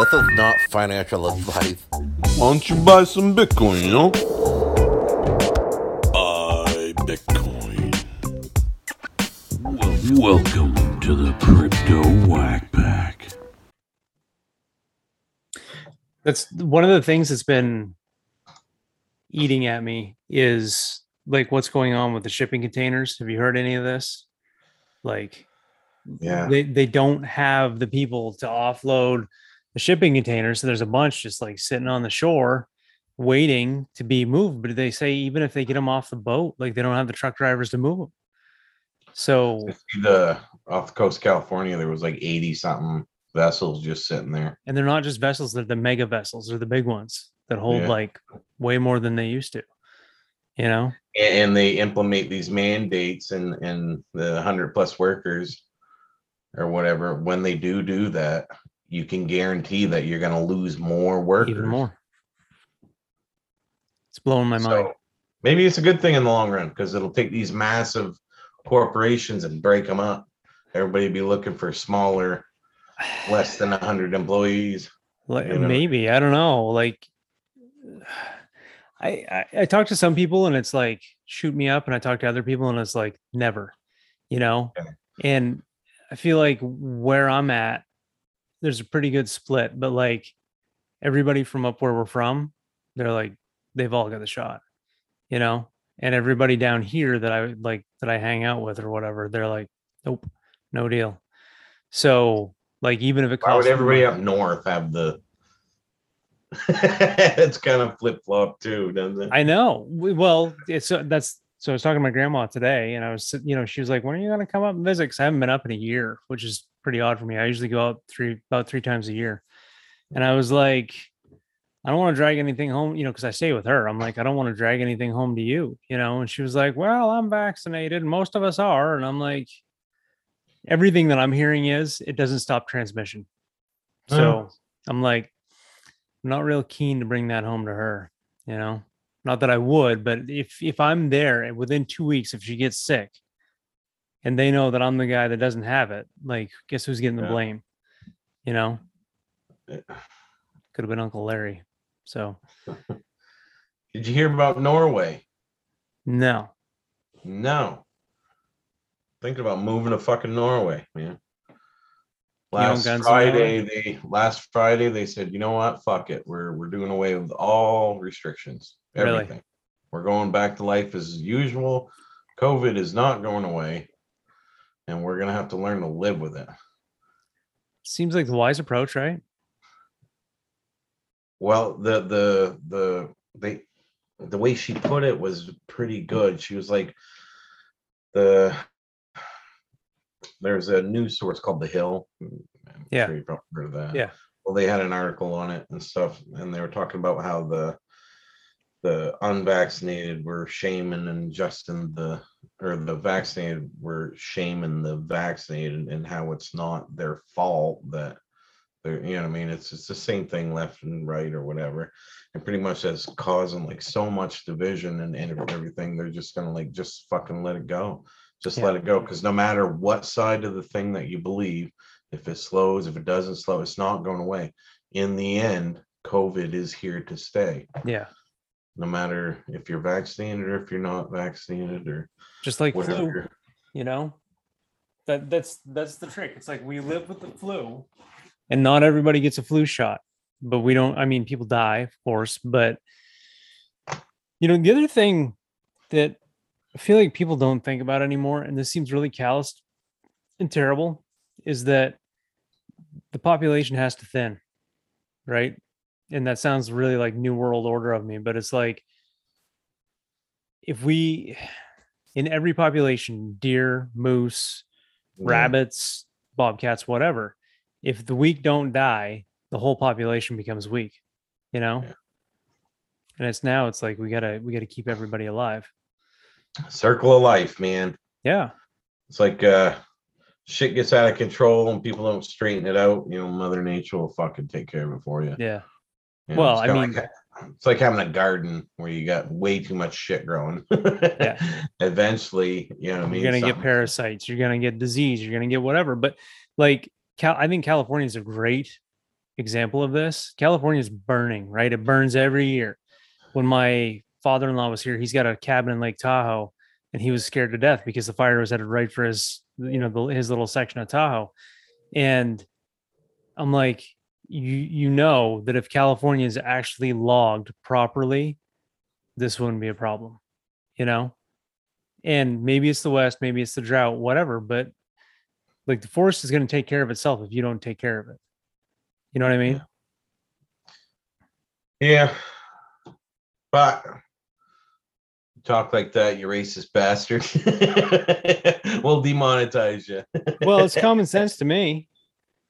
This is not financial advice. Why don't you buy some Bitcoin, you know? Buy Bitcoin. Welcome to the Crypto Whack Pack. That's one of the things that's been eating at me is like what's going on with the shipping containers. Have you heard any of this? Like Yeah. they they don't have the people to offload the shipping containers. So there's a bunch just like sitting on the shore waiting to be moved. But they say even if they get them off the boat, like they don't have the truck drivers to move them. So the off the coast of California, there was like 80 something vessels just sitting there. and they're not just vessels, they're the mega vessels, they're the big ones that hold Yeah. like way more than they used to. You know? And, they implement these mandates and and the 100 plus workers or whatever. When they do do that, you can guarantee that you're going to lose more workers. Even more. It's blowing my mind. Maybe it's a good thing in the long run because it'll take these massive corporations and break them up. Everybody be looking for smaller, less than 100 employees. Like, you know? maybe I don't know. Like, I, I I talk to some people and it's like shoot me up, and I talk to other people and it's like never, you know. And I feel like where I'm at, there's a pretty good split, but like everybody from up where we're from, they're like they've all got the shot, you know. And everybody down here that I like that I hang out with or whatever, they're like, nope, no deal. So like even if it Why would costs everybody money- up north have the? it's kind of flip flop too, doesn't it? I know. Well, it's uh, that's so I was talking to my grandma today, and I was, you know, she was like, "When are you going to come up and visit?" Because I haven't been up in a year, which is pretty odd for me. I usually go up three about three times a year, and I was like, "I don't want to drag anything home," you know, because I stay with her. I'm like, "I don't want to drag anything home to you," you know. And she was like, "Well, I'm vaccinated. Most of us are," and I'm like, "Everything that I'm hearing is it doesn't stop transmission." Oh. So I'm like, I'm not real keen to bring that home to her, you know. Not that I would, but if if I'm there within two weeks, if she gets sick, and they know that I'm the guy that doesn't have it, like guess who's getting the Yeah. blame? You know, eh. could have been Uncle Larry. So Did you hear about Norway? no, No. Thinking about moving to fucking Norway, man. Last Friday, they last Friday they said, you know what? Fuck it. We're we're doing away with all restrictions. Really? Everything. We're going back to life as usual. COVID is not going away. And we're gonna have to learn to live with it. seems like the wise approach, right? Well, the the the they the way she put it was pretty good. She was like the there's a news source called The Hill. Mm, I'm Yeah. sure you've heard of that. Yeah. Well, they had an article on it and stuff, and they were talking about how the the unvaccinated were shaming and justin the or the vaccinated were shaming the vaccinated and how it's not their fault that they're you know what I mean it's it's the same thing left and right or whatever and pretty much that's causing like so much division and, and everything they're just gonna like just fucking let it go just Yeah. let it go because no matter what side of the thing that you believe if it slows if it doesn't slow it's not going away. In the end covid is here to stay. Yeah, no matter if you're vaccinated or if you're not vaccinated or just like flu. whatever. you know? That that's that's the trick. It's like we live with the flu. And not everybody gets a flu shot but we don't i mean people die of course but you know the other thing that i feel like people don't think about anymore and this seems really calloused and terrible is that the population has to thin right and that sounds really like new world order of me but it's like if we in every population deer moose Yeah. rabbits bobcats whatever if the weak don't die the whole population becomes weak you know Yeah. and it's now it's like we gotta we gotta keep everybody alive circle of life man yeah it's like uh shit gets out of control and people don't straighten it out you know mother nature will fucking take care of it for you, yeah You know, Well, I mean- like, it's like having a garden where you got way too much shit growing Yeah. eventually you know what i mean you're gonna get parasites you're gonna get disease you're gonna get whatever but like Cal- i think California is a great example of this. California is burning, right? It burns every year. When my father-in-law was here, he's got a cabin in Lake Tahoe, and he was scared to death because the fire was headed right for his, you know, the, his little section of Tahoe. And I'm like, you you know that if California is actually logged properly, this wouldn't be a problem, you know. And maybe it's the West, maybe it's the drought, whatever. But like the forest is going to take care of itself if you don't take care of it. You know what I mean? Yeah. But talk like that, you racist bastard. we'll demonetize you. Well, it's common sense to me.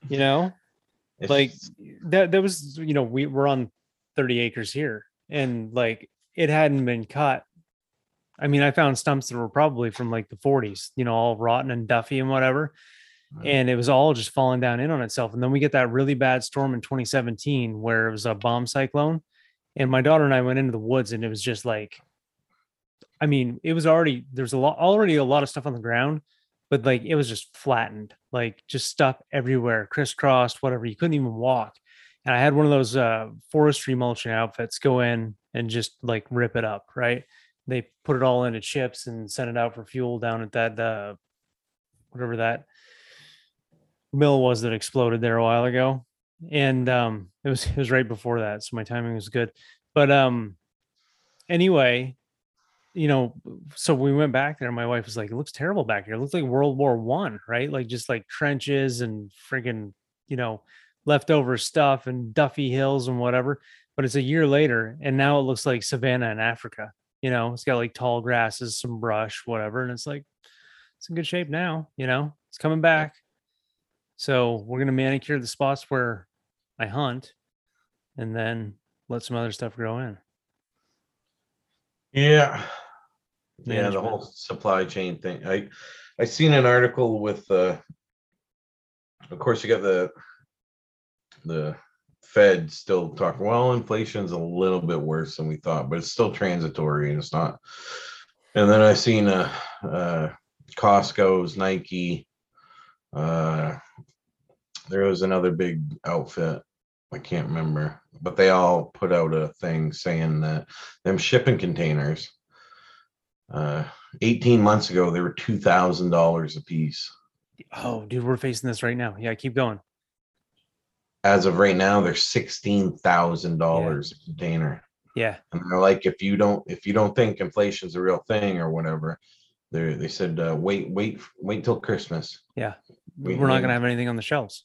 You know, If- like that. That was you know we we're on thirty acres here, and like it hadn't been cut. I mean, I found stumps that were probably from like the 40s, you know, all rotten and duffy and whatever. Right. and it was all just falling down in on itself. And then we get that really bad storm in 2017 where it was a bomb cyclone. And my daughter and I went into the woods and it was just like, I mean, it was already there's a lot already a lot of stuff on the ground, but like it was just flattened, like just stuff everywhere, crisscrossed, whatever. You couldn't even walk. And I had one of those uh forestry mulching outfits go in and just like rip it up, right? They put it all into chips and sent it out for fuel down at that uh whatever that mill was that exploded there a while ago and um it was it was right before that so my timing was good but um anyway you know so we went back there my wife was like it looks terrible back here. It looks like world war one right? Like just like trenches and friggin you know leftover stuff and duffy hills and whatever. But it's a year later and now it looks like savannah in africa you know? It's got like tall grasses some brush whatever and it's like it's in good shape now you know? It's coming back. So we're gonna manicure the spots where I hunt, and then let some other stuff grow in. Yeah. Yeah, the Management. whole supply chain thing. I I seen an article with uh of course you got the the Fed still talking, well, inflation's a little bit worse than we thought, but it's still transitory and it's not. And then I seen uh uh Costco's, Nike, uh there was another big outfit. I can't remember, but they all put out a thing saying that them shipping containers uh 18 months ago they were two thousand dollars a piece Oh, dude, we're facing this right now. Yeah, keep going. as of right now they're sixteen thousand dollars a container Yeah, and they're like if you don't if you don't think inflation's a real thing or whatever they they said uh, wait wait wait till christmas yeah. We- We're not we- gonna have anything on the shelves.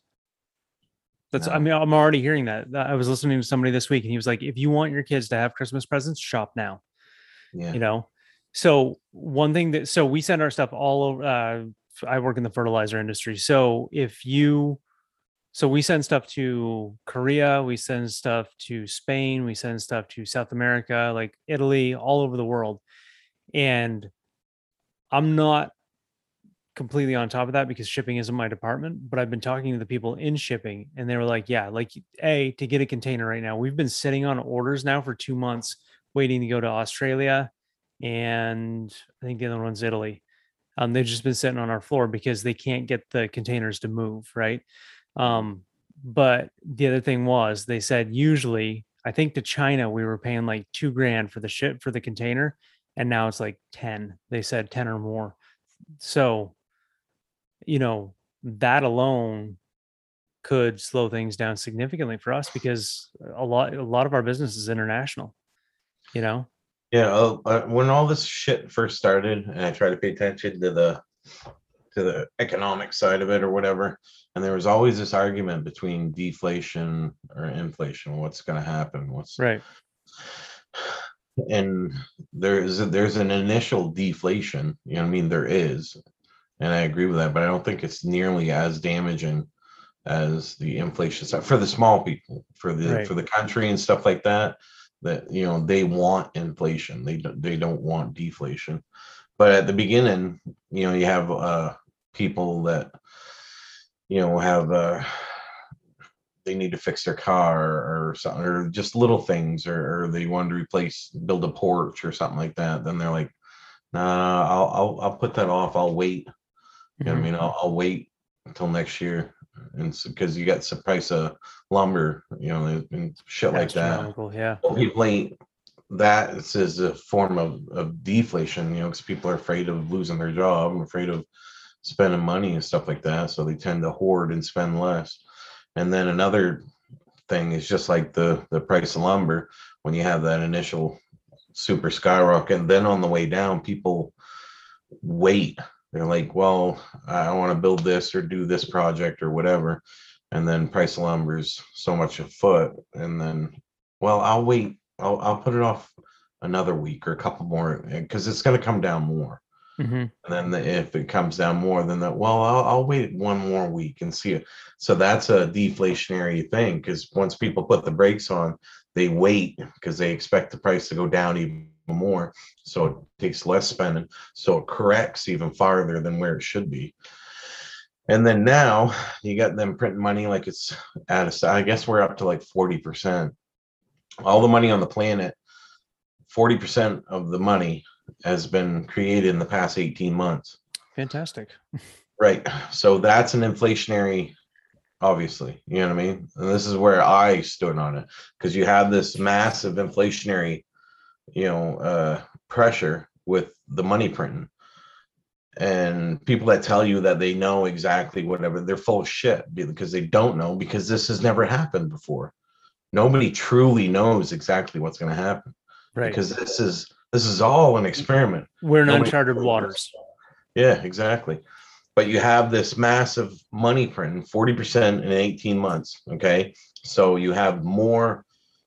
That's. I mean, I'm already hearing that. I was listening to somebody this week, and he was like, "If you want your kids to have Christmas presents, shop now." yeah you know so one thing that so we send our stuff all over uh i work in the fertilizer industry. So if you so we send stuff to korea we send stuff to spain we send stuff to south america like italy all over the world. And i'm not completely on top of that because shipping isn't my department but i've been talking to the people in shipping and they were like yeah like a to get a container right now. We've been sitting on orders now for two months waiting to go to Australia, and I think the other one's Italy. Um, they've just been sitting on our floor because they can't get the containers to move, right? Um, but the other thing was they said usually, I think to China we were paying like two grand for the ship for the container, and now it's like ten. They said ten or more. So, you know, that alone could slow things down significantly for us because a lot a lot of our business is international you know Yeah, uh, uh, when all this shit first started, and I tried to pay attention to the to the economic side of it or whatever, and there was always this argument between deflation or inflation. What's going to happen? What's right and there's there's an initial deflation. You know, what I mean, there is, and I agree with that, but I don't think it's nearly as damaging as the inflation side for the small people, for the Right. for the country and stuff like that. That you know they want inflation, they don't they don't want deflation. But at the beginning, you know, you have uh people that you know have uh they need to fix their car or something, or just little things, or, or they want to replace, build a porch or something like that. Then they're like, nah, I'll, I'll, I'll put that off. I'll wait. You know I Mhm. mean? I'll, I'll wait until next year. And because you got the price of lumber, you know, and shit like that. Yeah. Well, people ain't that is a form of, of deflation, you know, because people are afraid of losing their job, and afraid of spending money and stuff like that. So they tend to hoard and spend less. And then another thing is just like the the price of lumber when you have that initial super skyrocket, and then on the way down, people wait. They're like, well, I want to build this or do this project or whatever. And then price of lumber is so much a foot. And then, well, I'll wait I'll I'll put it off another week or a couple more because it's going to come down more. Mhm. And then the, if it comes down more, then that well, I'll, I'll wait one more week and see it. So that's a deflationary thing because once people put the brakes on, they wait because they expect the price to go down even more. So it takes less spending. So it corrects even farther than where it should be. And then now you got them printing money like it's at a, I guess we're up to like 40% all the money on the planet, 40% of the money has been created in the past 18 months. Fantastic. Right. So that's an inflationary, obviously. You know what I mean? And this is where I stood on it because you have this massive inflationary, you know, uh, pressure with the money printing. And people that tell you that they know exactly whatever, they're full of shit because they don't know because this has never happened before nobody truly knows exactly what's going to happen Right. because this is this is all an experiment We're in nobody uncharted knows. waters. yeah exactly but you have this massive money print 40% in 18 months okay so you have more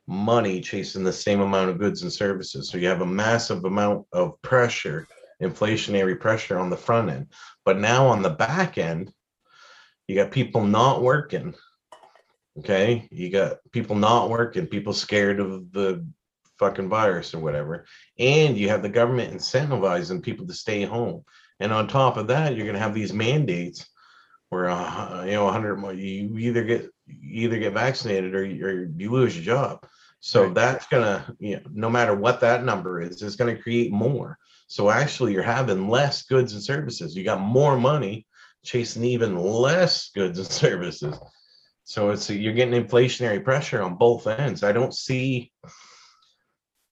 money chasing the same amount of goods and services so you have a massive amount of pressure inflationary pressure on the front end but now on the back end you got people not working Okay, you got people not working, people scared of the fucking virus or whatever, and you have the government incentivizing people to stay home. And on top of that, you're gonna have these mandates where uh, you know 100 mo- you either get you either get vaccinated or or you lose your job. So Right. that's gonna you know, no matter what that number is, it's gonna create more. So actually, you're having less goods and services. You got more money chasing even less goods and services. So it's you're getting inflationary pressure on both ends. I don't see.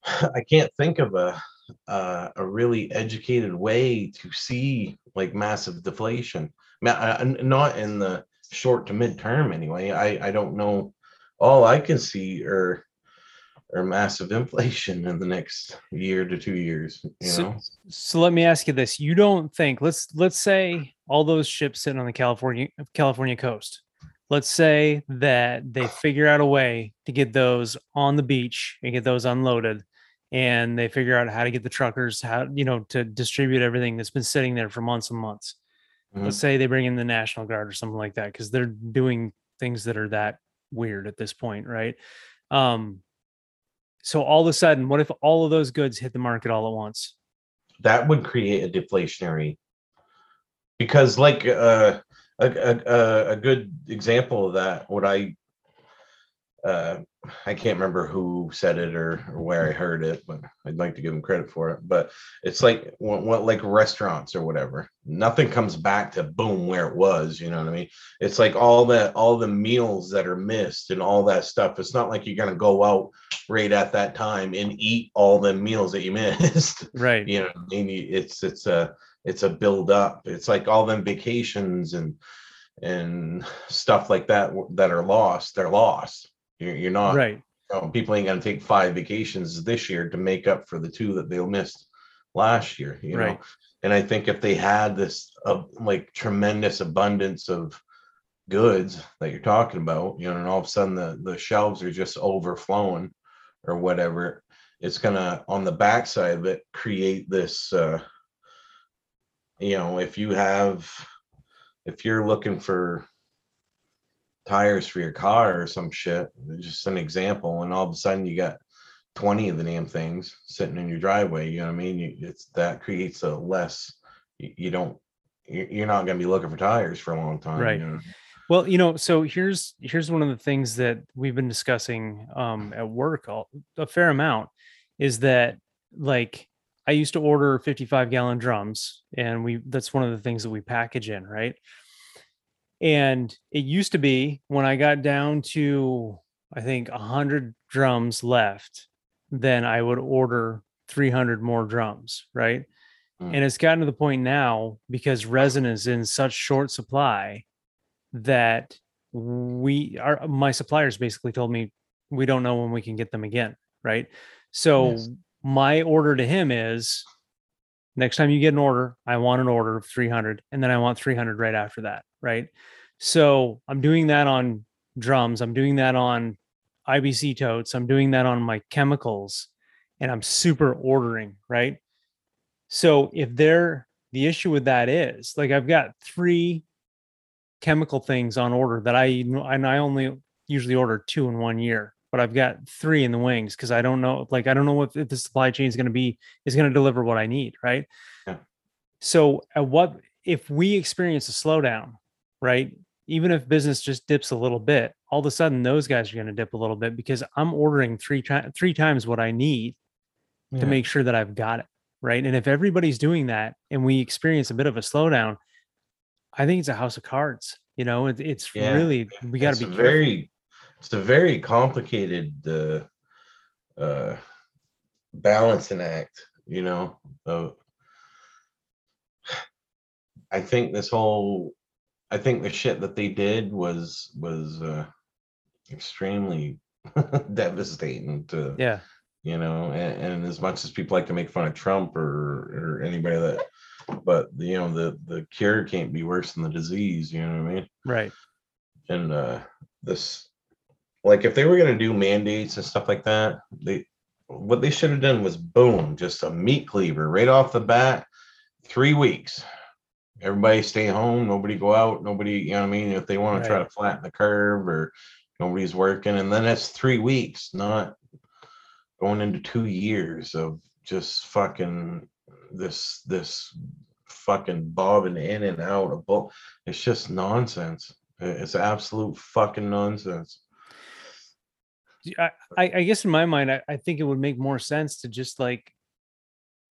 I can't think of a uh, a really educated way to see like massive deflation. Ma- I- I- Not in the short to mid term anyway. I I don't know. All I can see are are massive inflation in the next year to two years. You So- know. So let me ask you this: You don't think let's let's say all those ships sitting on the California California coast. Let's say that they figure out a way to get those on the beach and get those unloaded, and they figure out how to get the truckers how you know to distribute everything that's been sitting there for months and months. Mhm. Let's say they bring in the National Guard or something like that because they're doing things that are that weird at this point, right? Um, so all of a sudden, what if all of those goods hit the market all at once? that would create a deflationary because like uh, a, a, a, good example of that what i uh, i can't remember who said it or, or where i heard it but i'd like to give them credit for it. But it's like what, what like restaurants or whatever nothing comes back to boom where it was you know what i mean? It's like all that all the meals that are missed and all that stuff. It's not like you're going to go out right at that time and eat all the meals that you missed. Right. you know what I mean? It's it's a it's a build up. It's like all them vacations and and stuff like that that are lost they're lost you're, you're not right. you know, people ain't gonna take five vacations this year to make up for the two that they'll miss last year you know and i think if they had this uh, like tremendous abundance of goods that you're talking about you know and all of a sudden the the shelves are just overflowing or whatever it's gonna on the backside of it create this uh you know if you have if you're looking for tires for your car or some shit just an example and all of a sudden you got 20 of the damn things sitting in your driveway you know what i mean you, it's that creates a less you, you don't you- you're not going to be looking for tires for a long time Right. you know? Well, you know, so here's here's one of the things that we've been discussing um, at work all, a fair amount is that like I used to order 55 gallon drums, and we that's one of the things that we package in, right? And it used to be when I got down to, I think, 100 drums left, then I would order 300 more drums, right? Mm. And it's gotten to the point now because resin is in such short supply that we are my suppliers basically told me we don't know when we can get them again, right? So Yes. my order to him is next time you get an order, I want an order of 300 and then I want 300 right after that, right? So I'm doing that on drums, I'm doing that on IBC totes, I'm doing that on my chemicals and I'm super ordering, right? So if they're the issue with that is like I've got three chemical things on order that I and I only usually order two in one year, but I've got three in the wings because I don't know like I don't know if, if the supply chain is going to be is going to deliver what I need, right? Yeah. So at what if we experience a slowdown, right? Even if business just dips a little bit, all of a sudden those guys are going to dip a little bit because I'm ordering three times three times what I need Yeah. to make sure that I've got it. Right. And if everybody's doing that and we experience a bit of a slowdown, I think it's a house of cards. You know, it, it's Yeah. really, we got to be very it's a very complicated uh uh balancing act you know of i think this whole i think the shit that they did was was uh extremely devastating to. Yeah. you know and, and as much as people like to make fun of trump or or anybody that but you know the the cure can't be worse than the disease you know what i mean Right. and uh this like if they were going to do mandates and stuff like that they what they should have done was boom just a meat cleaver right off the bat three weeks everybody stay home nobody go out nobody you know what i mean? If they want to try to flatten the curve or nobody's working and then that's three weeks not going into two years of just fucking this this fucking bobbing in and out of bull it's just nonsense. It's absolute fucking nonsense. I, I I guess in my mind, I, I think it would make more sense to just like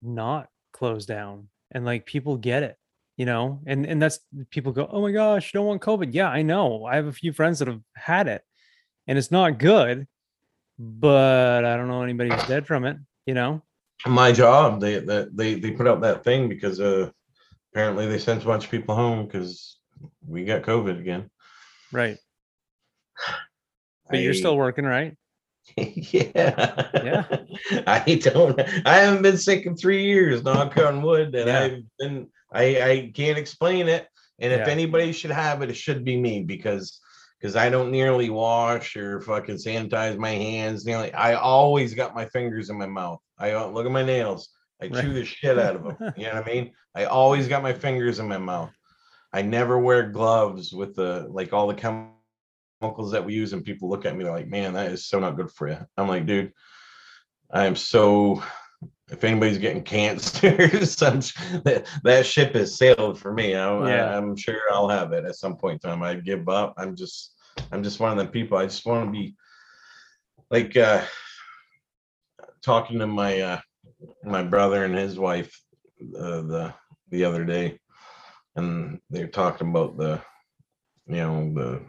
not close down and like people get it, you know, and and that's people go, oh my gosh, don't want COVID. Yeah, I know. I have a few friends that have had it, and it's not good, but I don't know anybody who's dead from it, you know. My job, they they they put out that thing because uh apparently they sent a bunch of people home because we got COVID again. Right. But you're still working, right? yeah. Yeah. I don't I haven't been sick in three years, knock on wood, and Yeah. I've been I I can't explain it. And if Yeah. anybody should have it, it should be me because because I don't nearly wash or fucking sanitize my hands. Nearly, I always got my fingers in my mouth. I look at my nails. I chew the shit out of them. You know what I mean? I always got my fingers in my mouth. I never wear gloves with the like all the chemicals that we use, and people look at me they're like, "Man, that is so not good for you." I'm like, dude, I am so. If anybody's getting cancer, that, that ship has sailed for me. I, Yeah. I, I'm sure I'll have it at some point in time. I give up. I'm just, I'm just one of the people. I just want to be like uh, talking to my uh, my brother and his wife uh, the the other day, and they're talking about the you know the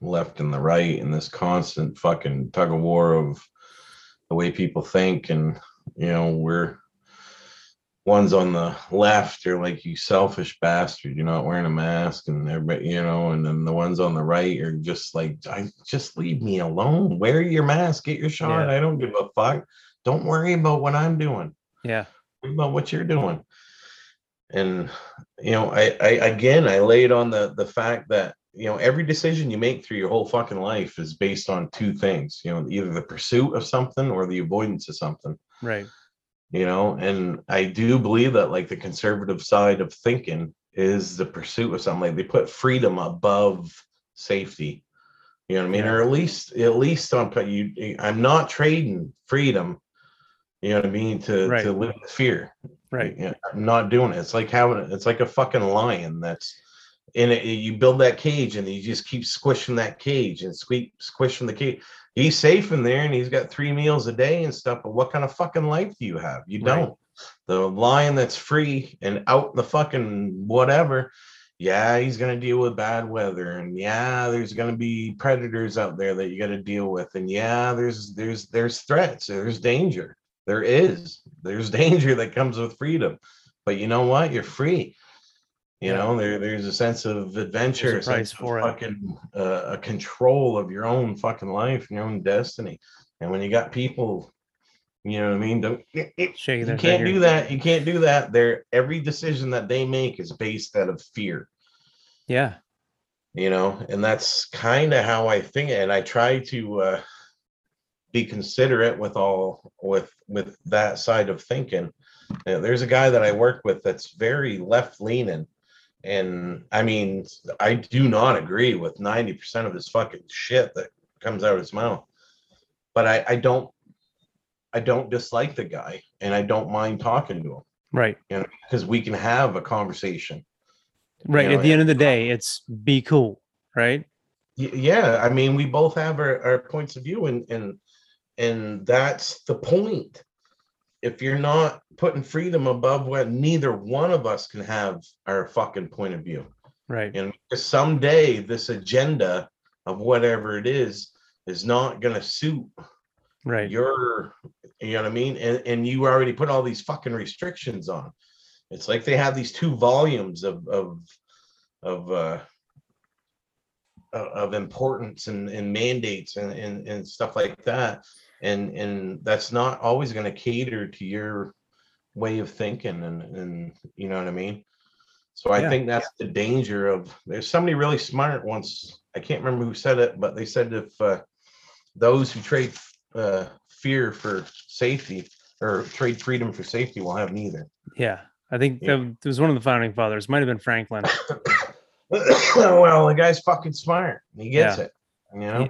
left and the right and this constant fucking tug of war of the way people think and you know we're ones on the left are like you selfish bastard you're not wearing a mask and everybody you know and then the ones on the right are just like i just leave me alone wear your mask get your shot Yeah. i don't give a fuck don't worry about what i'm doing Yeah. worry about what you're doing and you know I, I again i laid on the the fact that you know every decision you make through your whole fucking life is based on two things you know either the pursuit of something or the avoidance of something Right. you know and i do believe that like the conservative side of thinking is the pursuit of something like they put freedom above safety you know what i mean Yeah. or at least at least on you i'm not trading freedom you know what i mean to Right. to live with fear Right. yeah, I'm not doing it. It's like having it's like a fucking lion that's in it. You build that cage and you just keep squishing that cage and squeak squishing the cage. He's safe in there and he's got three meals a day and stuff. But what kind of fucking life do you have? You Right. don't. The lion that's free and out in the fucking whatever, yeah, he's going to deal with bad weather, and yeah, there's going to be predators out there that you got to deal with, and yeah, there's there's there's threats, there's danger, there is, there's danger that comes with freedom, but you know what? You're free. You Yeah. know, there there's a sense of adventure, a price sense of for fucking uh, a control of your own fucking life, your own destiny, and when you got people. You know what I mean? Don't, you can't finger. do that. You can't do that. They're every decision that they make is based out of fear, Yeah. you know, and that's kind of how I think. And I try to uh, be considerate with all with with that side of thinking. There's a guy that I work with that's very left leaning, and I mean, I do not agree with ninety percent of his fucking shit that comes out of his mouth, but I I don't I don't dislike the guy, and I don't mind talking to him Right. because we can have a conversation. Right. know, At the end of the day, it's be cool. Right. Yeah, I mean, we both have our, our points of view, and and and that's the point. If you're not putting freedom above what neither one of us can have our fucking point of view, Right. and someday this agenda of whatever it is is not going to suit Right. your you know what I mean? And and you already put all these fucking restrictions on. It's like they have these two volumes of of of uh of importance and, and mandates and, and and stuff like that. And and that's not always going to cater to your way of thinking and and you know what I mean? So I Yeah. think that's the danger of there's somebody really smart once I can't remember who said it, but they said if uh those who trade uh, fear for safety or trade freedom for safety will have neither. Yeah. I think Yeah. that was one of the founding fathers. Might have been Franklin. well, the guy's fucking smart. He gets it. You know, Yeah.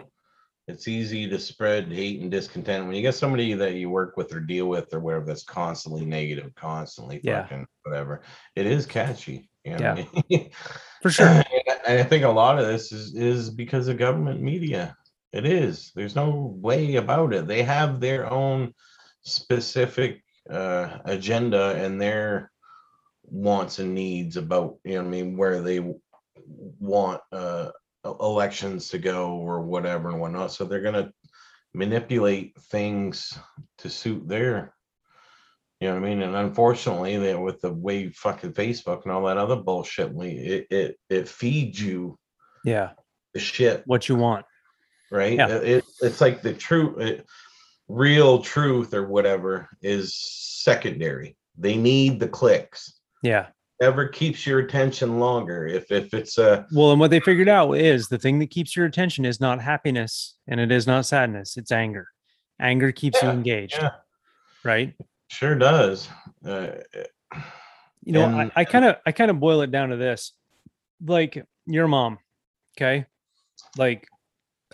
It's easy to spread hate and discontent when you get somebody that you work with or deal with or whatever that's constantly negative, constantly Yeah. fucking whatever. It is catchy. You know Yeah. I mean? For sure. and I- think a lot of this is is because of government media. It is. There's no way about it. They have their own specific uh, agenda and their wants and needs about you know what I mean where they want uh, elections to go or whatever and whatnot. So they're gonna manipulate things to suit their you know what I mean? And unfortunately, that with the way fucking Facebook and all that other bullshit, we it it, it feeds you Yeah. the shit, What you want. right? Yeah. It, it- it's like the true, real truth or whatever is secondary. They need the clicks. Yeah. Ever keeps your attention longer. If if it's a Well, and what they figured out is the thing that keeps your attention is not happiness and it is not sadness. It's anger. Anger keeps you engaged. yeah. Right. sure does. Uh, you know And- i kind of i kind of boil it down to this like your mom okay like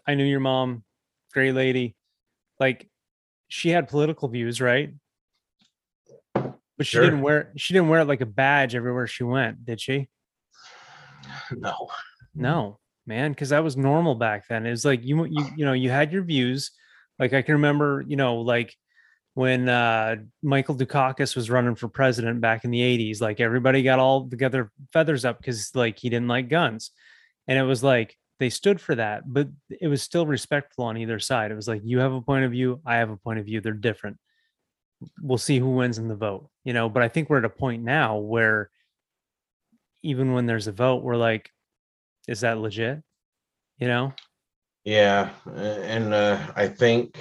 i knew your mom great lady like she had political views right but she Sure. didn't wear she didn't wear it like a badge everywhere she went did she? No. no man because that was normal back then. It was like you you you know you had your views. Like i can remember you know like when uh michael dukakis was running for president back in the 80s like everybody got all together feathers up because like he didn't like guns. And it was like they stood for that but it was still respectful on either side. It was like you have a point of view i have a point of view they're different we'll see who wins in the vote you know but i think we're at a point now where even when there's a vote we're like is that legit you know Yeah, and uh, I think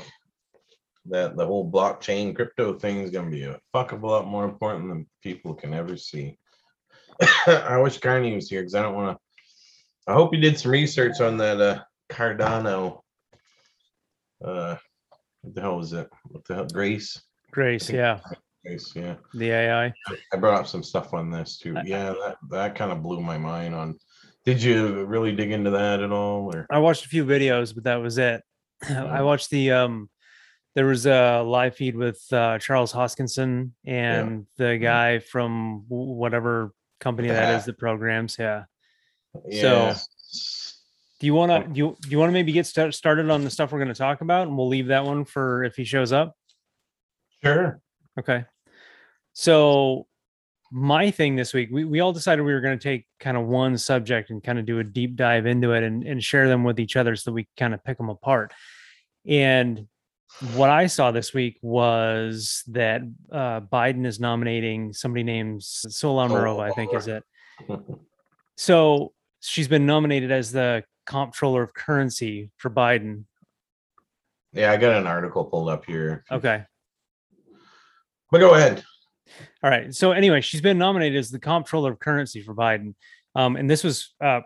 that the whole blockchain crypto thing is going to be a fuck of a lot more important than people can ever see. I wish Carney was here because I don't want to. I hope you did some research on that uh, Cardano. Uh, what the hell was it? What the hell? Grace. Grace yeah Grace. Yeah, the ai I brought up some stuff on this too. Yeah, that that kind of blew my mind. On, did you really dig into that at all? Or i watched a few videos but that was it i watched the um there was a live feed with uh charles hoskinson and the guy from whatever company that is That. that programs yeah yeah. So do you want to do you, do you want to maybe get start, started on the stuff we're going to talk about and we'll leave that one for if he shows up Sure. Okay. So my thing this week, we, we all decided we were going to take kind of one subject and kind of do a deep dive into it and, and share them with each other so we kind of pick them apart. And what I saw this week was that uh, Biden is nominating somebody named Saule Omarova, I think is it. So she's been nominated as the comptroller of currency for Biden. Yeah, I got an article pulled up here. Okay. But go ahead. All right. So anyway, she's been nominated as the comptroller of currency for Biden. Um, and this was uh,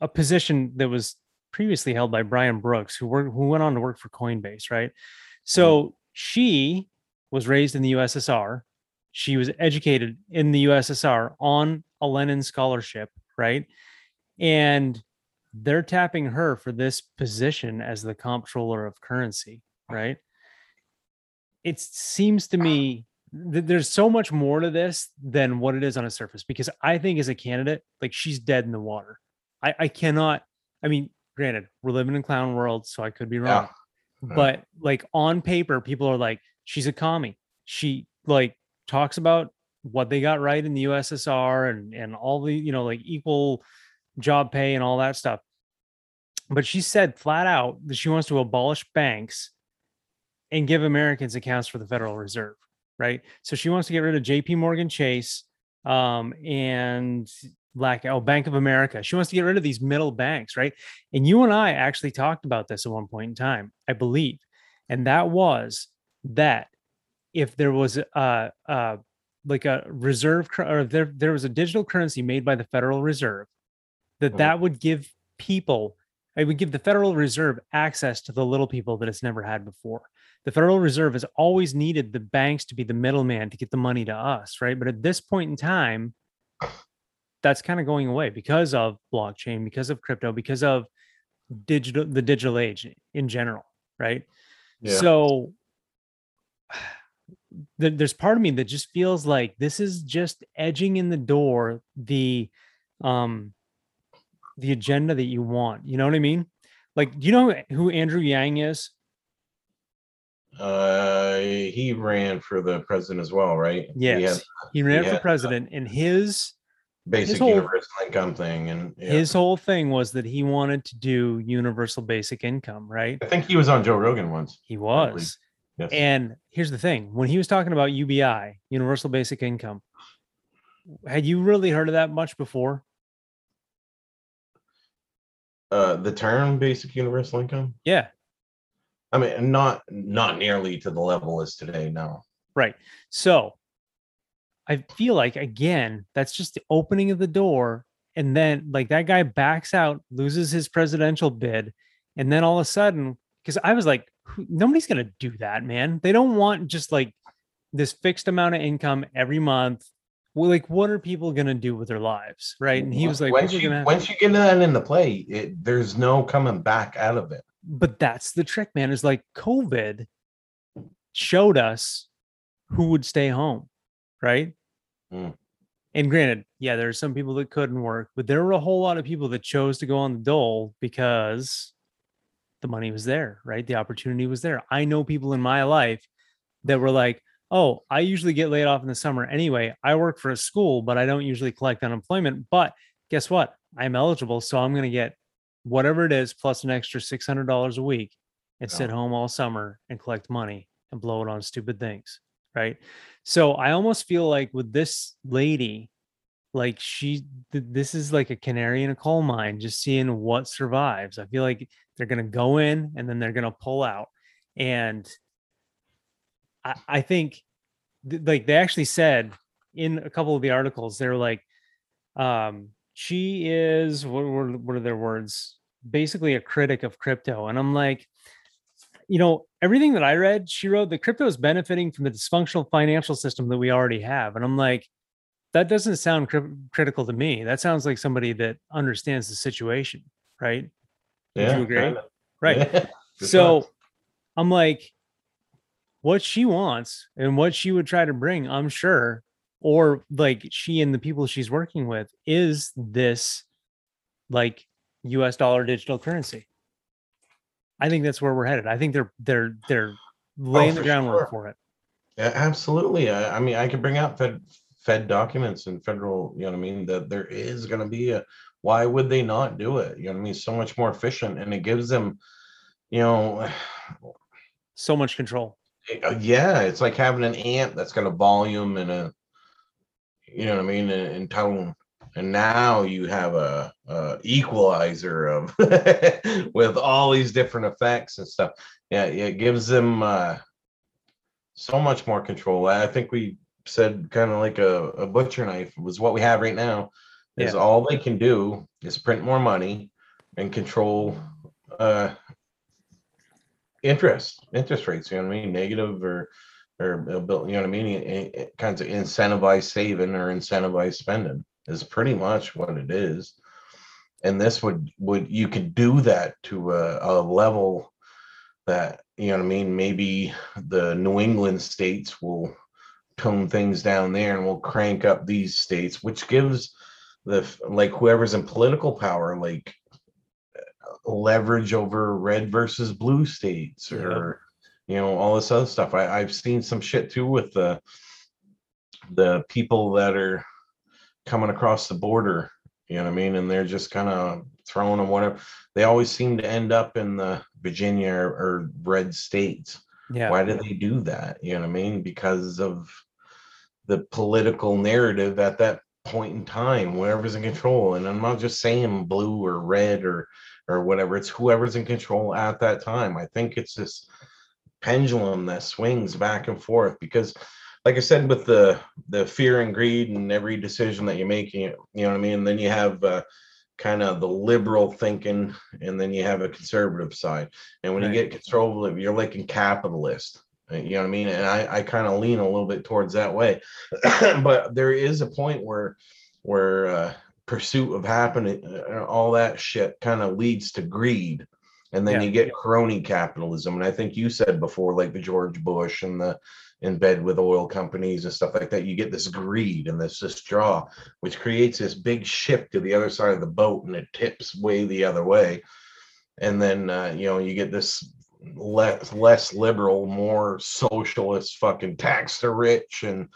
a position that was previously held by Brian Brooks, who worked, who went on to work for Coinbase, right? So she was raised in the USSR. She was educated in the USSR on a Lenin scholarship, right? And they're tapping her for this position as the comptroller of currency, right? It seems to me th- there's so much more to this than what it is on a surface because I think as a candidate, like she's dead in the water. I, I cannot, I mean, granted, we're living in clown world, so I could be wrong. Yeah. But like on paper, people are like, she's a commie. She like talks about what they got right in the USSR and and all the, you know, like equal job pay and all that stuff. But she said flat out that she wants to abolish banks and give Americans accounts for the Federal Reserve, right? So she wants to get rid of JP Morgan Chase um, and like oh Bank of America. She wants to get rid of these middle banks, right? And you and I actually talked about this at one point in time, I believe, and that was that if there was a, a like a reserve or there there was a digital currency made by the Federal Reserve, that Mhm. that would give people it would give the Federal Reserve access to the little people that it's never had before. The Federal Reserve has always needed the banks to be the middleman to get the money to us, right? But at this point in time, that's kind of going away because of blockchain, because of crypto, because of digital the digital age in general, right? Yeah. So th- there's part of me that just feels like this is just edging in the door the um the agenda that you want. You know what I mean? Like, do you know who Andrew Yang is? Uh, he ran for the president as well, right? He had He ran he for president, and his basic whole- universal income thing, and yeah. his whole thing was that he wanted to do universal basic income, right? I think he was on Joe Rogan once. He was. Yes. And here's the thing when he was talking about UBI, universal basic income, had you really heard of that much before? uh, the term basic universal income. Yeah. I mean, not not nearly to the level as today. No. Right. So I feel like again, that's just the opening of the door. And then like that guy backs out, loses his presidential bid, and then all of a sudden, because I was like, nobody's gonna do that, man. They don't want just like this fixed amount of income every month. Well, like, what are people gonna do with their lives? Right. And he was like, once you once you get that into play, it, there's no coming back out of it. But that's the trick, man. Is like COVID showed us who would stay home, right? Mm. And granted, yeah, there are some people that couldn't work, but there were a whole lot of people that chose to go on the dole because the money was there, right? The opportunity was there. I know people in my life that were like, oh, I usually get laid off in the summer anyway. I work for a school, but I don't usually collect unemployment. But guess what? I'm eligible. So I'm going to get whatever it is plus an extra $600 a week and sit home all summer and collect money and blow it on stupid things. Right. So I almost feel like with this lady, like she, th- this is like a canary in a coal mine, just seeing what survives. I feel like they're going to go in and then they're going to pull out. And I, I think th- like they actually said in a couple of the articles, they're like, um, she is what were what are their words? Basically a critic of crypto. And I'm like, you know, everything that I read, she wrote that crypto is benefiting from the dysfunctional financial system that we already have. And I'm like, that doesn't sound cri- critical to me. That sounds like somebody that understands the situation, right? Would Yeah, you agree? kinda. Right. Yeah, So sure. I'm like, what she wants and what she would try to bring, I'm sure, or like she and the people she's working with is this like US dollar digital currency. I think that's where we're headed. I think they're they're they're laying the Oh, for groundwork sure. for it. Yeah, absolutely. I, I mean, I could bring out Fed Fed documents and federal, you know what I mean, that there is gonna be a, why would they not do it? You know what I mean? So much more efficient and it gives them, you know, So much control. uh, yeah, it's like having an amp that's got a volume and a, you know what I mean, and tone. And now you have a, a equalizer of with all these different effects and stuff. Yeah, it gives them uh, so much more control. I think we said kind of like a, a butcher knife was what we have right now. Is Yeah. all they can do is print more money and control uh, interest interest rates. You know what I mean? Negative or or built. You know what I mean? It- it kinds of incentivize saving or incentivize spending is pretty much what it is. And this would would you could do that to a, a level that you know what I mean. Maybe the New England states will tone things down there and we'll crank up these states, which gives the like whoever's in political power like uh, leverage over red versus blue states Yeah. or you know all this other stuff I, i've seen some shit too with the the people that are coming across the border you know what i mean? And they're just kind of throwing them whatever they always seem to end up in the virginia or, or red states. Yeah. why do they do that? You know what i mean? Because of the political narrative at that point in time whoever's in control. And i'm not just saying blue or red or or whatever it's whoever's in control at that time. I think it's this pendulum that swings back and forth because like i said with the the fear and greed and every decision that you're making you know what i mean? And then you have uh, kind of the liberal thinking and then you have a conservative side. And when Right. you get conservative you're like a capitalist uh, you know what i mean? And i i kind of lean a little bit towards that way. But there is a point where where uh, pursuit of happening uh, all that shit kind of leads to greed. And then Yeah. you get crony capitalism and i think you said before like the george bush and the in bed with oil companies and stuff like that you get this greed and this this draw which creates this big ship to the other side of the boat and it tips way the other way and then uh, you know you get this less less liberal more socialist fucking tax the rich and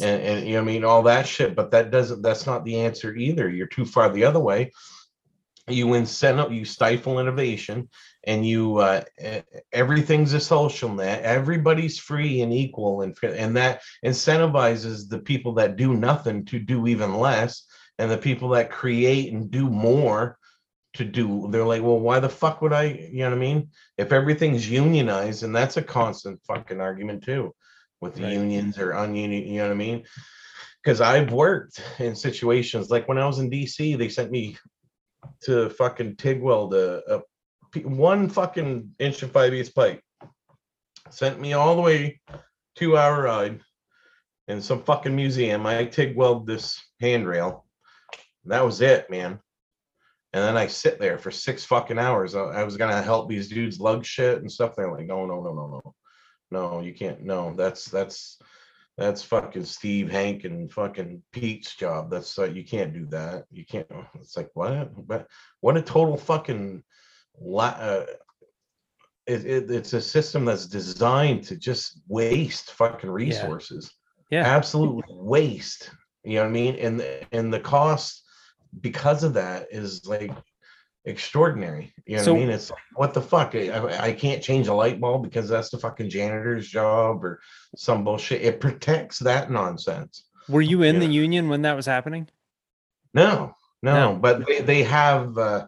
and, and you know I mean all that shit. But that doesn't that's not the answer either. You're too far the other way. You incent you stifle innovation, and you uh, everything's a social net. Everybody's free and equal, and and that incentivizes the people that do nothing to do even less, and the people that create and do more to do. They're like, well, why the fuck would I? You know what I mean? If everything's unionized, and that's a constant fucking argument too with the Right. unions or ununion, you know what I mean? Because I've worked in situations like when I was in DC, they sent me to fucking TIG weld to p- one fucking inch of five eighths pipe. Sent me all the way two hour ride in some fucking museum. I TIG weld this handrail. That was it, man. And then I sit there for six fucking hours. I, I was gonna help these dudes lug shit and stuff. They're like, no, no, no, no, no, no, you can't. No, that's that's that's fucking Steve, Hank, and fucking Pete's job. That's uh, you can't do that. You can't. It's like what? But what a total fucking. Uh, it, it, it's a system that's designed to just waste fucking resources. Yeah. absolutely waste. You know what i mean? And the- and the cost because of that is like extraordinary. You know So- what i mean? It's like what the fuck? I, I can't change a light bulb because that's the fucking janitor's job or some bullshit. It protects that nonsense. Were you in the Yeah. union when that was happening? no no, No. but they, they have uh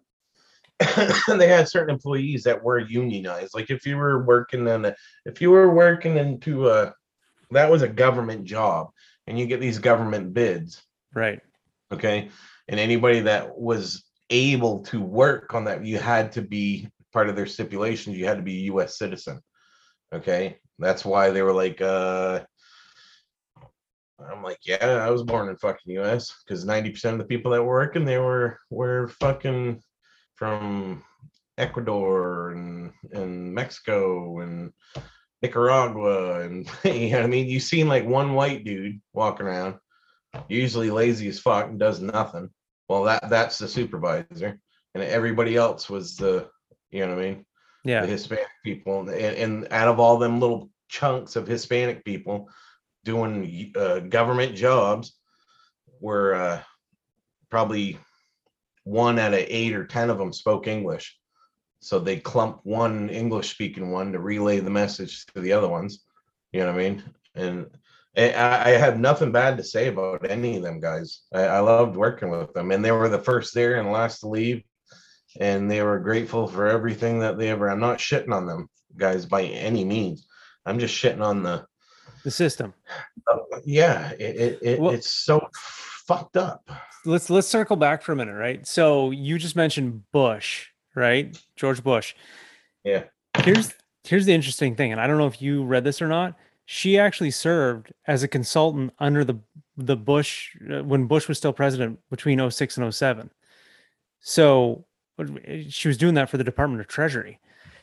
they had certain employees that were unionized. Like if you were working in a if you were working into a that was a government job and you get these government bids. Right. okay? And anybody that was able to work on that you had to be part of their stipulations. You had to be a us citizen. Okay? That's why they were like uh i'm like yeah i was born in fucking us because 90% of the people that were working there were were fucking from ecuador and and mexico and nicaragua and you know what i mean you seen like one white dude walking around usually lazy as fuck and does nothing. Well, that that's the supervisor, and everybody else was the, you know what I mean, the Yeah. Hispanic people, and, and out of all them little chunks of Hispanic people doing uh, government jobs, were uh, probably one out of eight or ten of them spoke English. So they clump one English speaking one to relay the message to the other ones. You know what I mean? And I, I have nothing bad to say about any of them guys. I, I loved working with them, and they were the first there and last to leave. And they were grateful for everything that they ever. I'm not shitting on them guys by any means. I'm just shitting on the The system. uh, yeah, it, it, it Well- it's so fucked up. let's let's circle back for a minute, right? So you just mentioned Bush, right? George Bush. Yeah. Here's here's the interesting thing, and I don't know if you read this or not. She actually served as a consultant under the the Bush uh, when Bush was still president between 06 and 07. So she was doing that for the Department of Treasury.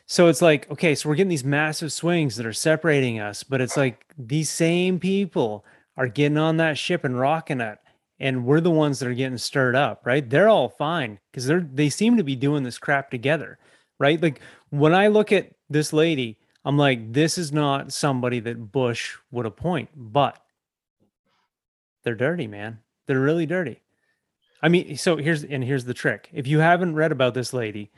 So it's like, okay, so we're getting these massive swings that are separating us, but it's like these same people are getting on that ship and rocking it and we're the ones that are getting stirred up, right? They're all fine because they're they seem to be doing this crap together, right? Like when I look at this lady, I'm like, this is not somebody that Bush would appoint, but they're dirty, man. They're really dirty. I mean, so here's and here's the trick. If you haven't read about this lady,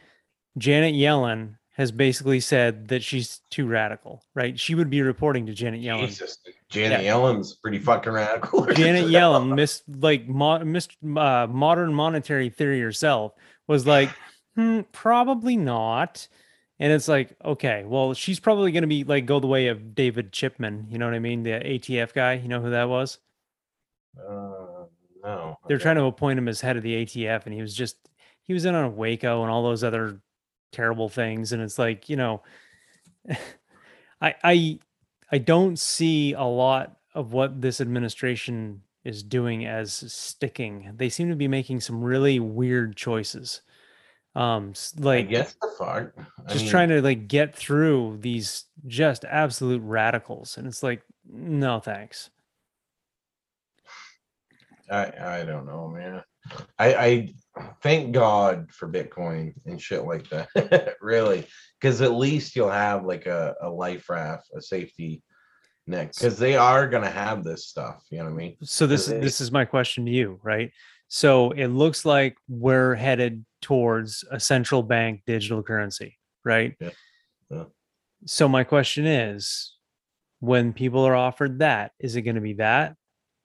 Janet Yellen has basically said that she's too radical, right? She would be reporting to Janet Yellen. Jesus, Janet Yellen's pretty fucking radical. Janet Yellen, miss like mo- miss uh, modern monetary theory herself, was like, hmm, probably not. And it's like, okay, well, she's probably going to be like go the way of David Chipman. You know what I mean? The ATF guy. You know who that was? Uh, no, They're trying to appoint him as head of the ATF, and he was just he was in on Waco and all those other terrible things. And it's like, you know, I I I don't see a lot of what this administration is doing as sticking. They seem to be making some really weird choices. Um s- I like guess the fuck. I just mean, trying to like get through these just absolute radicals and it's like no thanks. I I don't know, man. I I thank God for Bitcoin and shit like that. really, because at least you'll have like a a life raft, a safety net, because they are gonna have this stuff. You know what I mean? So this they- this is my question to you, right? So it looks like we're headed towards a central bank digital currency, right? Yeah. Yeah. So my question is when people are offered that, is it going to be that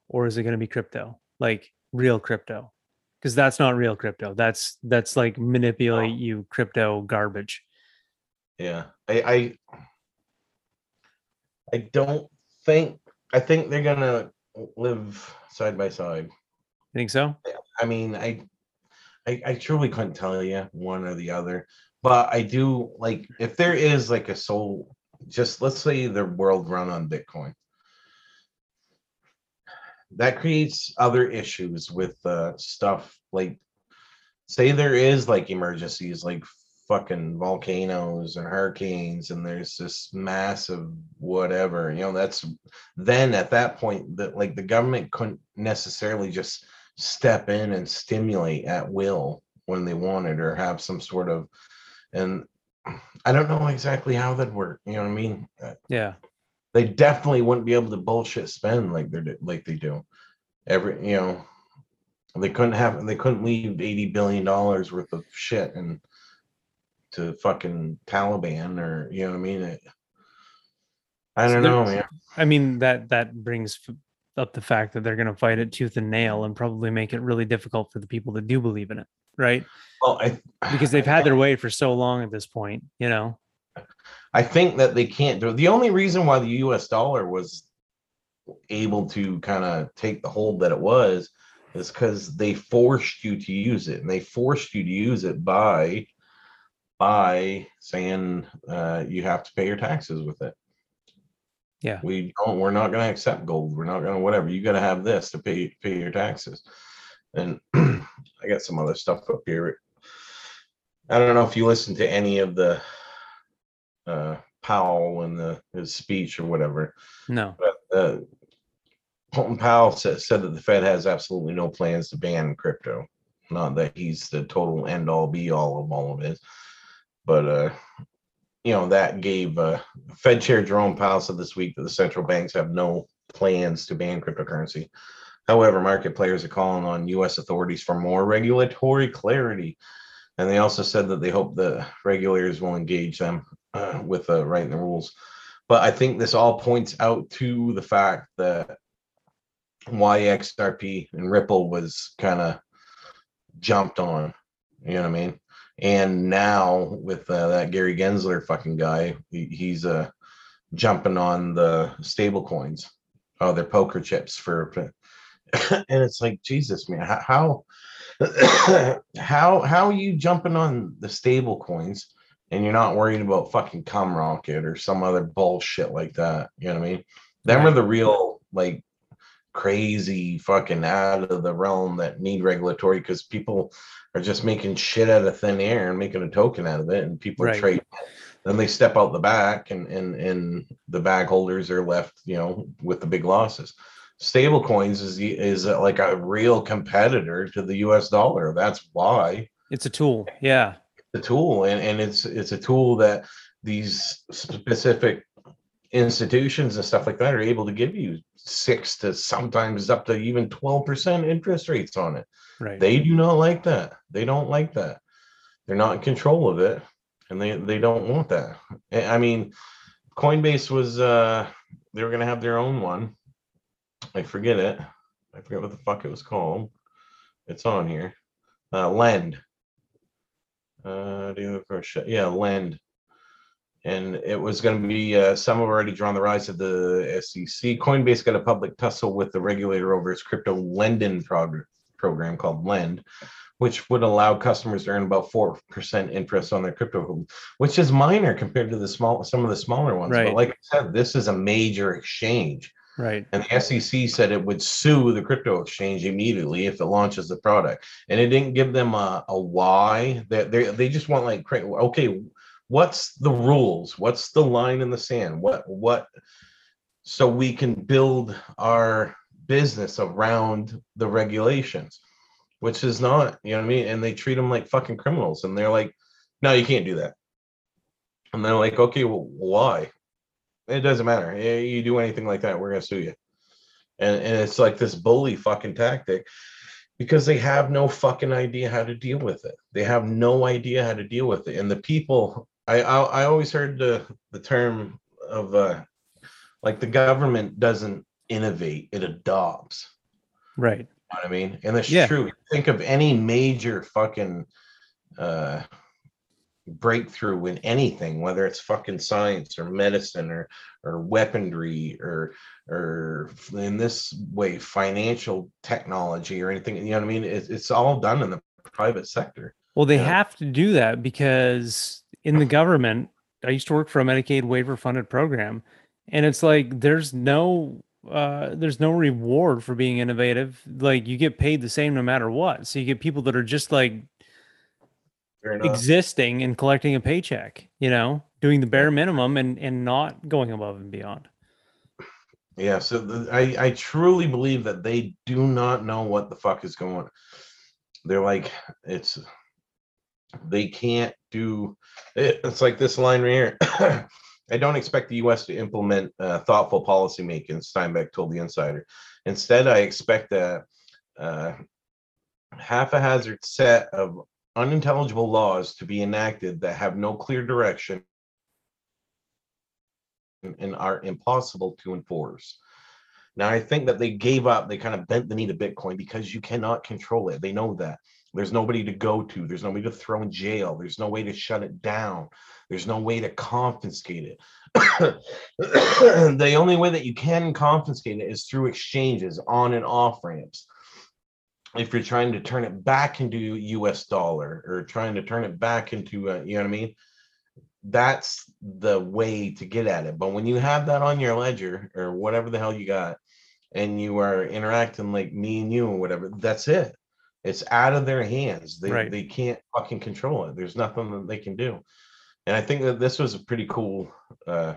or is it going to be crypto? Like real crypto? Because that's not real crypto. That's that's like manipulate oh. you crypto garbage. Yeah. I I I don't think I think they're gonna live side by side. You think so? I mean, I, I, I truly couldn't tell you one or the other, but I do like if there is like a soul, just let's say the world run on Bitcoin. That creates other issues with uh, stuff like, say there is like emergencies like fucking volcanoes and hurricanes, and there's this massive whatever, you know, that's then at that point that like the government couldn't necessarily just step in and stimulate at will when they wanted or have some sort of and i don't know exactly how that'd work you know what i mean Yeah. they definitely wouldn't be able to bullshit spend like they're like they do every you know they couldn't have they couldn't leave 80 billion dollars worth of shit and to fucking taliban or you know what i mean it, i don't know man I mean that that brings up the fact that they're going to fight it tooth and nail and probably make it really difficult for the people that do believe in it, right? well i Because they've had their way for so long at this point, you know. I think that they can't do it. The only reason why the US dollar was able to kind of take the hold that it was is because they forced you to use it and they forced you to use it by by saying uh, you have to pay your taxes with it. Yeah. We don't we're not gonna accept gold. We're not gonna whatever. You gotta have this to pay pay your taxes. And I got some other stuff up here. I don't know if you listen to any of the uh, Powell and the his speech or whatever. No. But uh, Colton Powell said, said that the Fed has absolutely no plans to ban crypto. Not that he's the total end all be all of all of it, but uh, you know that gave uh, Fed Chair Jerome Powell said this week that the central banks have no plans to ban cryptocurrency. However, market players are calling on U.S. authorities for more regulatory clarity, and they also said that they hope the regulators will engage them uh, with uh, writing the rules. But I think this all points out to the fact that YXRP and Ripple was kind of jumped on. You know what I mean? And now with uh, that Gary Gensler fucking guy, he, he's uh, jumping on the stable coins, oh, they're poker chips for, and it's like Jesus, man, how how how are you jumping on the stable coins and you're not worried about fucking cum rocket or some other bullshit like that? You know what I mean? Them are the real like crazy fucking out of the realm that need regulatory because people are just making shit out of thin air and making a token out of it and people are Right. trading it. then they step out the back and and and the bag holders are left you know with the big losses stable coins is is uh, like a real competitor to the us dollar that's why It's a tool. Yeah. the tool and, and it's it's a tool that these specific institutions and stuff like that are able to give you six to sometimes up to even 12% interest rates on it. Right. they do not like that. They don't like that. They're not in control of it and they they don't want that. I mean coinbase was uh they were gonna have their own one. I forget it. I forget what the fuck it was called. It's on here. Uh lend. Uh do you a shit? yeah lend and it was going to be uh, some have already drawn the rise of the SEC. Coinbase got a public tussle with the regulator over its crypto lending prog- program called Lend, which would allow customers to earn about four percent interest on their crypto, which is minor compared to the small some of the smaller ones. Right. But like I said, this is a major exchange. Right. And the SEC said it would sue the crypto exchange immediately if it launches the product. And it didn't give them a, a why. That they, they just want like, okay, what's the rules? What's the line in the sand? What what so we can build our business around the regulations, which is not, you know what I mean? And they treat them like fucking criminals. And they're like, no, you can't do that. And they're like, okay, well, why? It doesn't matter. You do anything like that, we're gonna sue you. And and it's like this bully fucking tactic because they have no fucking idea how to deal with it. They have no idea how to deal with it. And the people, I I, I always heard the the term of uh like the government doesn't innovate, it adopts. Right. You know what I mean? And that's Yeah. true. Think of any major fucking uh breakthrough in anything, whether it's fucking science or medicine or or weaponry or or in this way financial technology or anything. You know what I mean? It's it's all done in the private sector. Well, they have to do that because in the government, I used to work for a Medicaid waiver funded program, and it's like there's no uh there's no reward for being innovative. Like you get paid the same no matter what. So you get people that are just like existing and collecting a paycheck, you know, doing the bare minimum and and not going above and beyond. Yeah, so the, I I truly believe that they do not know what the fuck is going. They're like it's they can't do it, it's like this line right here. I don't expect the U.S. to implement uh, thoughtful policymaking. Steinbeck told the Insider. Instead, I expect a uh, half a hazard set of unintelligible laws to be enacted that have no clear direction and- and are impossible to enforce. Now, I think that they gave up, they kind of bent the knee to Bitcoin because you cannot control it. They know that. There's nobody to go to, there's nobody to throw in jail, there's no way to shut it down, there's no way to confiscate it. the only way that you can confiscate it is through exchanges on and off ramps. If you're trying to turn it back into US dollar or trying to turn it back into, uh, you know what I mean? that's the way to get at it. But when you have that on your ledger or whatever the hell you got, and you are interacting like me and you or whatever, that's it. It's out of their hands. They Right. they can't fucking control it. There's nothing that they can do. And I think that this was a pretty cool uh,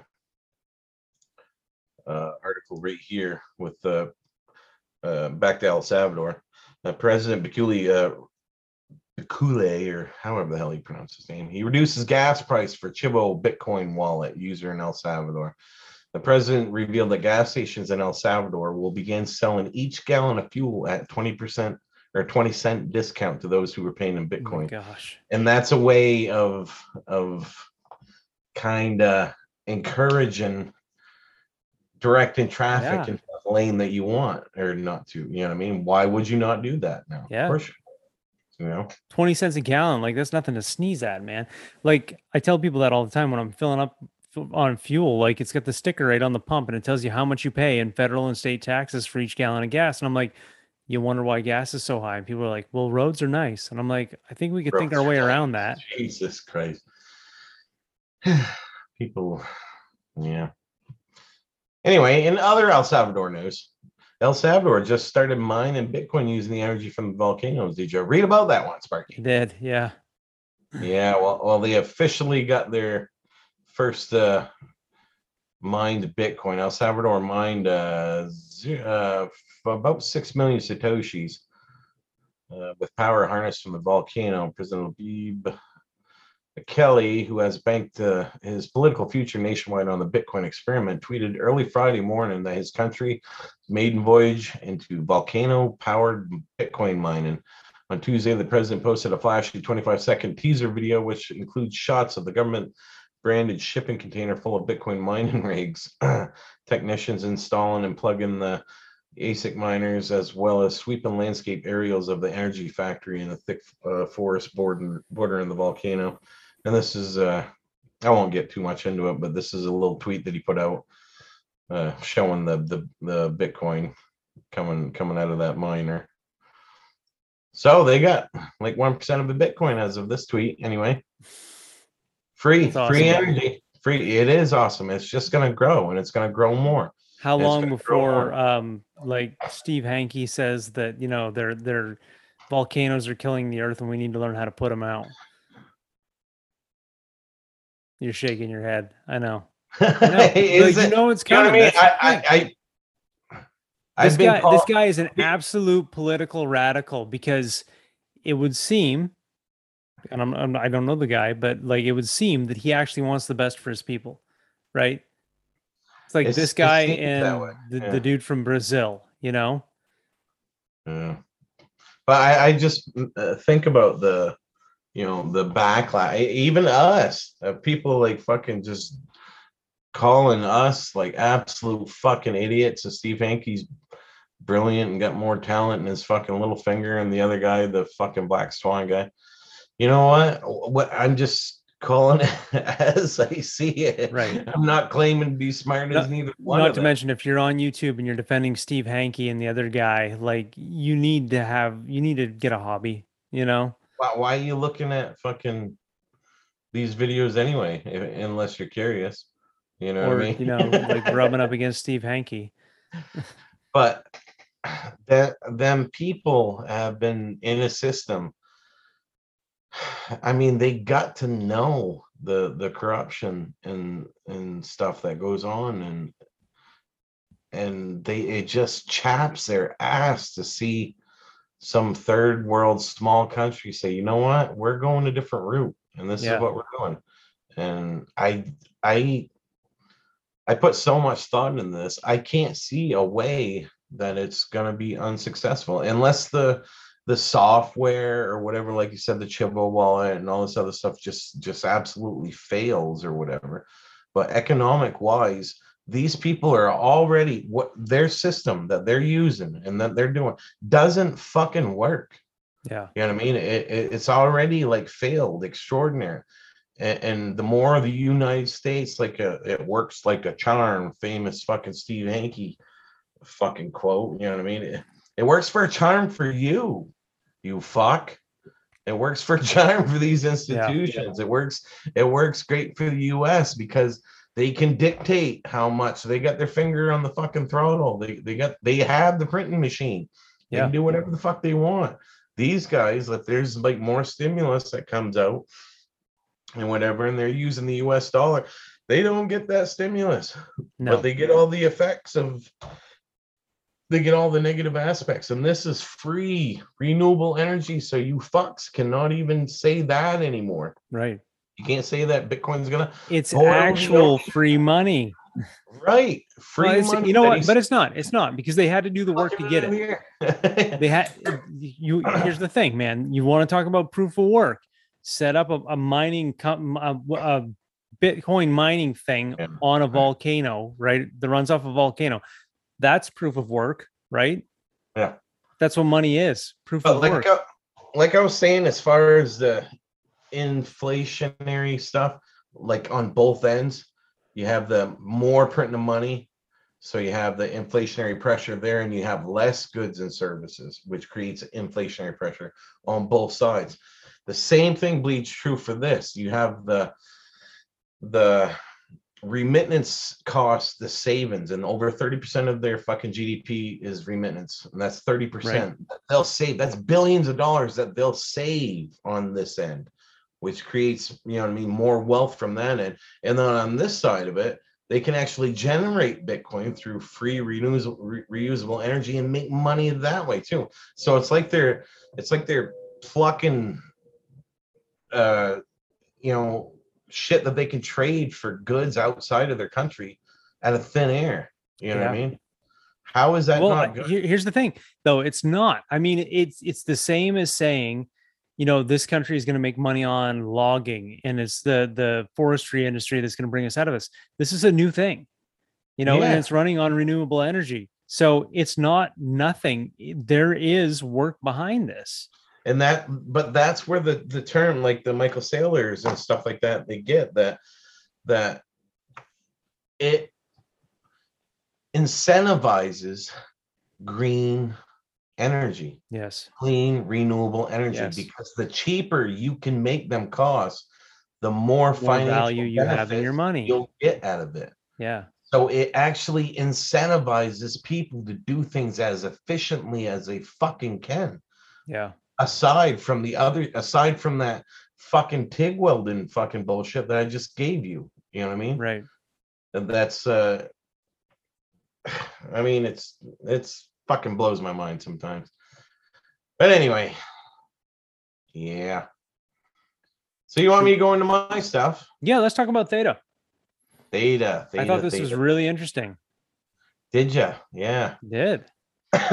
uh, article right here with the uh, back to El Salvador. Uh, President Bikuli uh, or however the hell you pronounce his name, he reduces gas price for Chivo Bitcoin wallet user in El Salvador. The president revealed that gas stations in El Salvador will begin selling each gallon of fuel at 20% or 20 cent discount to those who were paying in Oh Bitcoin. gosh. and that's a way of of kind of encouraging directing traffic Yeah. into the lane that you want or not to you know what i mean why would you not do that now Yeah. of course you, you know 20 cents a gallon like that's nothing to sneeze at man like i tell people that all the time when i'm filling up on fuel like it's got the sticker right on the pump and it tells you how much you pay in federal and state taxes for each gallon of gas and i'm like you wonder why gas is so high and people are like well roads are nice and i'm like i think we could think our way around that. Jesus christ. People yeah. Anyway in other el salvador news el salvador just started mining bitcoin using the energy from the volcanoes did you read about that one sparky. Did yeah. Yeah, well, well, they officially got their first uh, mined Bitcoin. El Salvador mined uh, uh, about six million satoshis uh, with power harnessed from the volcano. President Habib Kelly, who has banked uh, his political future nationwide on the Bitcoin experiment, tweeted early Friday morning that his country maiden voyage into volcano-powered Bitcoin mining. On Tuesday, the president posted a flashy 25 second teaser video, which includes shots of the government branded shipping container full of Bitcoin mining rigs, technicians installing and plugging the ASIC miners, as well as sweeping landscape aerials of the energy factory in the thick uh, forest border, bordering the volcano. And this is, uh, I won't get too much into it, but this is a little tweet that he put out uh, showing the, the the Bitcoin coming coming out of that miner. So they got like one percent of the Bitcoin as of this tweet, anyway. Free, That's free energy, free. It is awesome. It's just gonna grow, and it's gonna grow more. how long before um like steve hanke says that you know their their volcanoes are killing the earth and we need to learn how to put them out you're shaking your head i know I know. Like, it? you know it's You know I mean? I, thing. I, I, this guy, this guy is an absolute political radical because it would seem, and I'm, I'm I don't know the guy, but like it would seem that he actually wants the best for his people, right? It's like It's- this guy and the, yeah. the dude from Brazil, you know? Yeah. But I, I just uh, think about the, you know, the backlash. Even us, uh, people like fucking just calling us like absolute fucking idiots. So Steve Hanke's brilliant and got more talent in his fucking little finger, and the other guy, the fucking black swan guy. You know what? What I'm just calling it as I see it. Right. I'm not claiming to be smart Not- as neither one Not to mention, if you're on YouTube and you're defending Steve Hanke and the other guy, like you need to have, you need to get a hobby, you know? why, why are you looking at fucking these videos anyway if, unless you're curious you know or, what i mean you know, like rubbing up against Steve Hanke. but that them people have been in a system i mean they got to know the the corruption and and stuff that goes on and and they it just chaps their ass to see some third world small country say you know what we're going a different route and this Yeah. is what we're doing and i i i put so much thought in this i can't see a way that it's going to be unsuccessful unless the the software or whatever like you said the chivo wallet and all this other stuff just just absolutely fails or whatever but economic wise these people are already what their system that they're using and that they're doing doesn't fucking work Yeah. you know what I mean? It, it, it's already like failed, extraordinary. And, and the more the United States, like a, it works like a charm, famous fucking Steve Hanke fucking quote. You know what I mean? It, it works for a charm for you, you fuck. It works for charm for these institutions. It works. It works great for the U.S. because they can dictate how much they got their finger on the fucking throttle. They they got they have the printing machine. They Yeah. can do whatever the fuck they want these guys, if there's like more stimulus that comes out and whatever, and they're using the US dollar, they don't get that stimulus, No. but they get all the effects of they get all the negative aspects. And this is free renewable energy. So you fucks cannot even say that anymore. right. You can't say that Bitcoin's gonna It's actual free money. right. Free Well, money you know what? But it's not. It's not because they had to do the work to get it. it. They had you. Here's the thing, man. You want to talk about proof of work? Set up a, a mining com- a, a Bitcoin mining thing Yeah. on a mm-hmm. volcano, right? That runs off a volcano. That's proof of work, right? Yeah. That's what money is. Proof But of like work. I, like I was saying, as far as the inflationary stuff, like on both ends, you have the more printing of money. So you have the inflationary pressure there, and you have less goods and services, which creates inflationary pressure on both sides. The same thing bleeds true for this. You have the the remittance costs the savings, and over 30% of their fucking GDP is remittance. And that's 30%. They'll save that's billions of dollars that they'll save on this end, which creates, you know I mean, more wealth from that end. And then on this side of it, they can actually generate Bitcoin through free reusable, re- reusable energy and make money that way too. So it's like they're it's like they're plucking uh you know shit that they can trade for goods outside of their country out of thin air. You know what I mean? How is that well, not good? here's the thing, though. It's not. I mean, it's it's the same as saying, you know, this country is going to make money on logging, and it's the the forestry industry that's going to bring us out of this. This is a new thing, you know, and it's running on renewable energy. So it's not nothing. There is work behind this. And that but that's where the the term like the michael saylors and stuff like that they get that that it incentivizes green energy Yes. clean renewable energy Yes. because the cheaper you can make them cost the more, More financial value you have in your money. you'll get out of it Yeah. so it actually incentivizes people to do things as efficiently as they fucking can Yeah. Aside from the other aside from that fucking TIG welding fucking bullshit that I just gave you. You know what I mean? Right. That's uh I mean it's it's fucking blows my mind sometimes. But anyway. Yeah. So you want me to go into my stuff? Yeah. Let's talk about theta. Theta. theta I thought this was really interesting. Did you? Yeah. Did.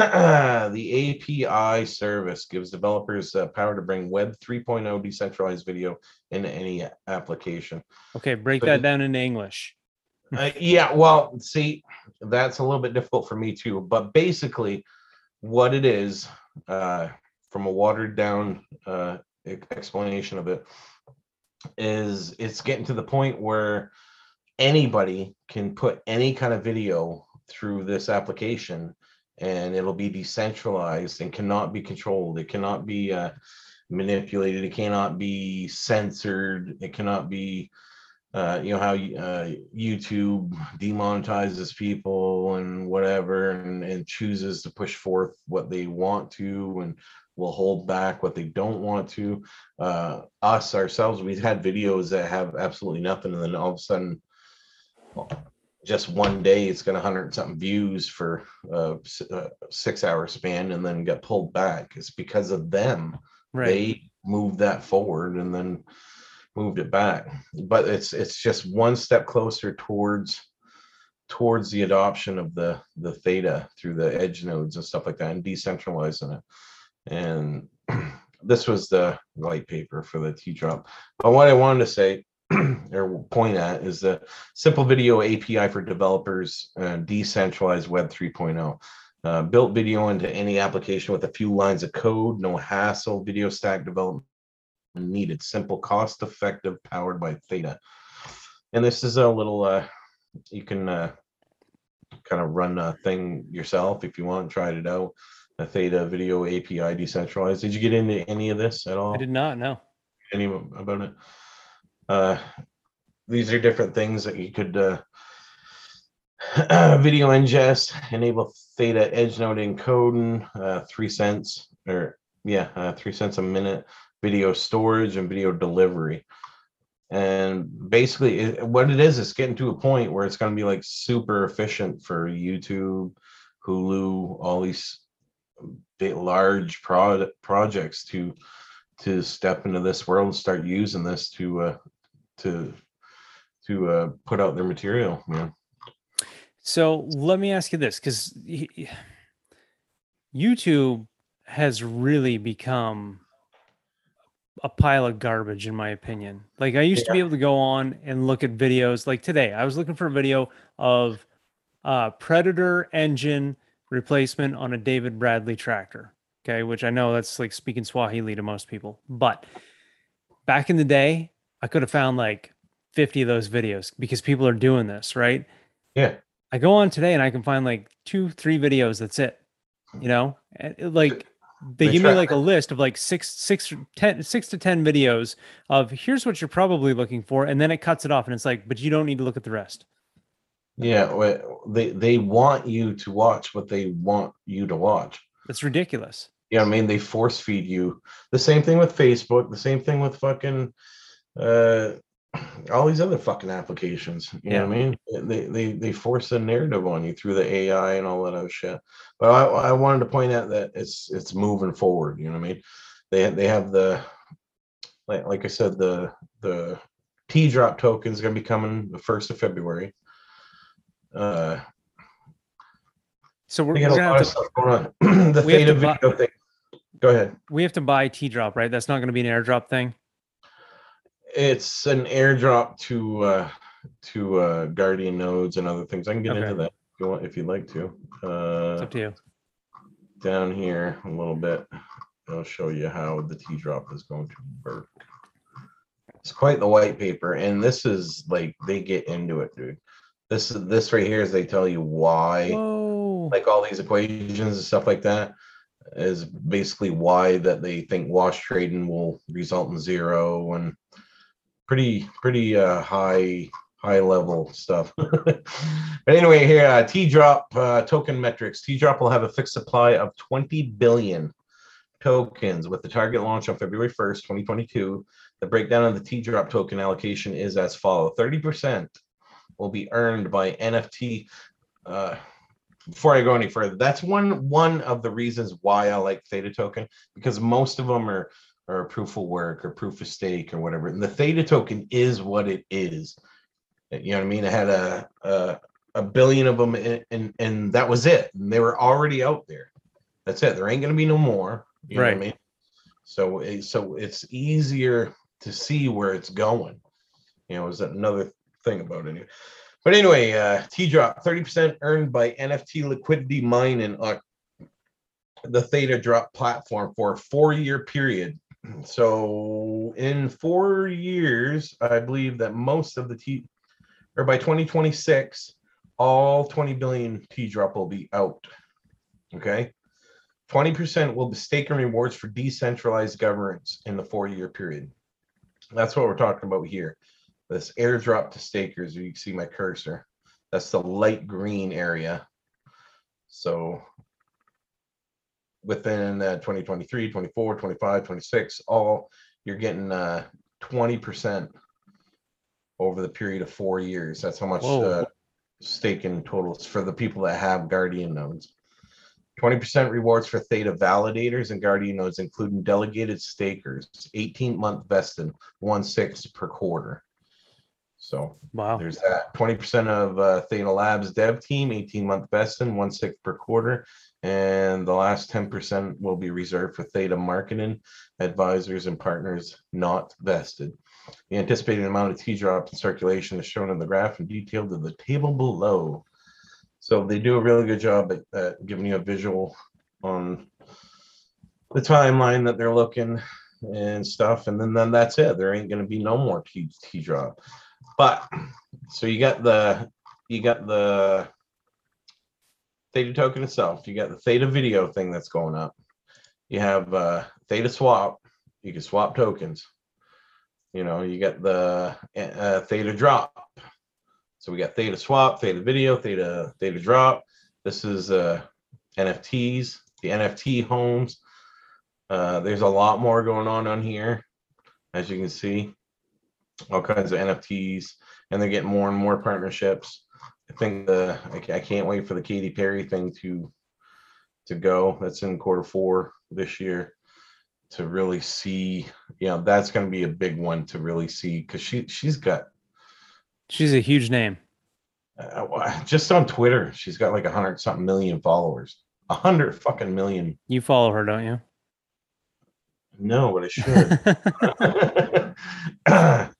the API service gives developers uh, power to bring Web 3.0 decentralized video into any application. Okay. Break But that down into English. Uh, yeah, well, see, that's a little bit difficult for me too. But basically, what it is, uh, from a watered down uh, explanation of it, is it's getting to the point where anybody can put any kind of video through this application and it'll be decentralized and cannot be controlled. It cannot be uh, manipulated. It cannot be censored. It cannot be uh, you know how uh, YouTube demonetizes people and whatever, and, and chooses to push forth what they want to, and will hold back what they don't want to. Uh, us ourselves, we've had videos that have absolutely nothing, and then all of a sudden, just one day, it's got a hundred something views for uh, a uh, six hour span, and then get pulled back. It's because of them Right. they moved that forward and then moved it back but it's it's just one step closer towards towards the adoption of the the theta through the edge nodes and stuff like that and decentralizing it and this was the white paper for the t-drop but what i wanted to say or point at is the simple video api for developers uh, decentralized web 3.0 uh, built video into any application with a few lines of code, no hassle, video stack development needed, simple, cost effective, powered by Theta. And this is a little, uh, you can uh, kind of run a thing yourself if you want, tried it out. A Theta video API decentralized. Did you get into any of this at all? I did not know. any about it. Uh, these are different things that you could uh, video ingest, enable theta edge node encoding, uh, three cents or yeah, uh, three cents a minute, video storage and video delivery. And basically, it, what it is, it's getting to a point where it's going to be like super efficient for YouTube, Hulu, all these big, large prod, projects to to step into this world and start using this to uh to to uh put out their material man So let me ask you this because YouTube has really become a pile of garbage, in my opinion. Like, I used to be able to go on and look at videos. Like today, I was looking for a video of uh, Predator engine replacement on a David Bradley tractor. Okay. Which I know that's like speaking Swahili to most people. But back in the day, I could have found like 50 of those videos because people are doing this, right? Yeah. I go on today and I can find like two, three videos. That's it. You know, it- like they They give me like a list of like six, six, ten, six to 10 videos of here's what you're probably looking for. And then it cuts it off and it's like, but you don't need to look at the rest. Yeah, they they want you to watch what they want you to watch. It's ridiculous. You know I mean? They force feed you. The same thing with Facebook, the same thing with fucking uh all these other fucking applications. You know what I mean? They they they force a narrative on you through the AI and all that other shit. But I, I wanted to point out that it's it's moving forward, you know what I mean? They they have the like like I said, the the T drop token is gonna be coming the first of February. Uh So we're, we got a gonna lot have of to, stuff going on. the theta to buy- video thing. Go ahead. we have to buy T drop, right? That's not going to be an airdrop thing. It's an airdrop to uh to uh Guardian nodes and other things. I can get Okay. into that if you want if you'd like to. It's Uh up to you. down here a little bit. I'll show you how the T drop is going to work. It's quite the white paper, and this is like they get into it, dude. This is this right here is they tell you why Whoa. like all these equations and stuff like that is basically why that they think wash trading will result in zero and pretty pretty uh high high level stuff. But anyway here uh, t-drop uh, token metrics. T-drop will have a fixed supply of 20 billion tokens with the target launch on february 1st 2022 the breakdown of the t-drop token allocation is as follows. 30% will be earned by nft uh, before I go any further, that's one one of the reasons why I like Theta token because most of them are are proof of work or proof of stake or whatever. And the Theta token is what it is. You know what I mean? It had a a, a billion of them, and, and and that was it. And they were already out there. That's it. There ain't gonna be no more. You know what Right. I mean? So it- so it's easier to see where it's going. You know, is that another thing about it. But anyway, uh, T drop 30% earned by NFT liquidity mining on the Theta drop platform for a four year period. So in four years, I believe that most of the T or by 2026, all 20 billion T drop will be out. Okay. 20% will be stake and rewards for decentralized governance in the four year period. That's what we're talking about here this airdrop to stakers you see my cursor that's the light green area so within uh, 2023 24 25 26 all you're getting uh 20% over the period of four years that's how much Whoa. uh, staking totals for the people that have guardian nodes 20% rewards for theta validators and guardian nodes including delegated stakers 18 month vested one sixth per quarter so Wow. there's that. Twenty percent of uh, Theta Labs dev team, eighteen month vesting, one sixth per quarter, and the last ten percent will be reserved for Theta marketing advisors and partners not vested. The anticipated amount of T drop in circulation is shown in the graph and detailed in the table below. So they do a really good job at, at giving you a visual on the timeline that they're looking and stuff, and then then that's it. There ain't gonna be no more T T drop. But so you got the you got the theta token itself. You got the theta video thing that's going up. You have uh, theta swap. You can swap tokens. You know, you got the uh, theta drop. So we got theta swap, theta video, theta theta drop. This is uh, NFTs, the NFT homes. Uh, there's a lot more going on on here, as you can see all kinds of NFTs, and they're getting more and more partnerships. I think the I, I can't wait for the Katy Perry thing to to go. That's in quarter four this year to really see. You know, that's going to be a big one to really see because she she's got. She's a huge name. Uh, just on Twitter, she's got like a hundred something million followers. A hundred fucking million. You follow her, don't you? No, but I should.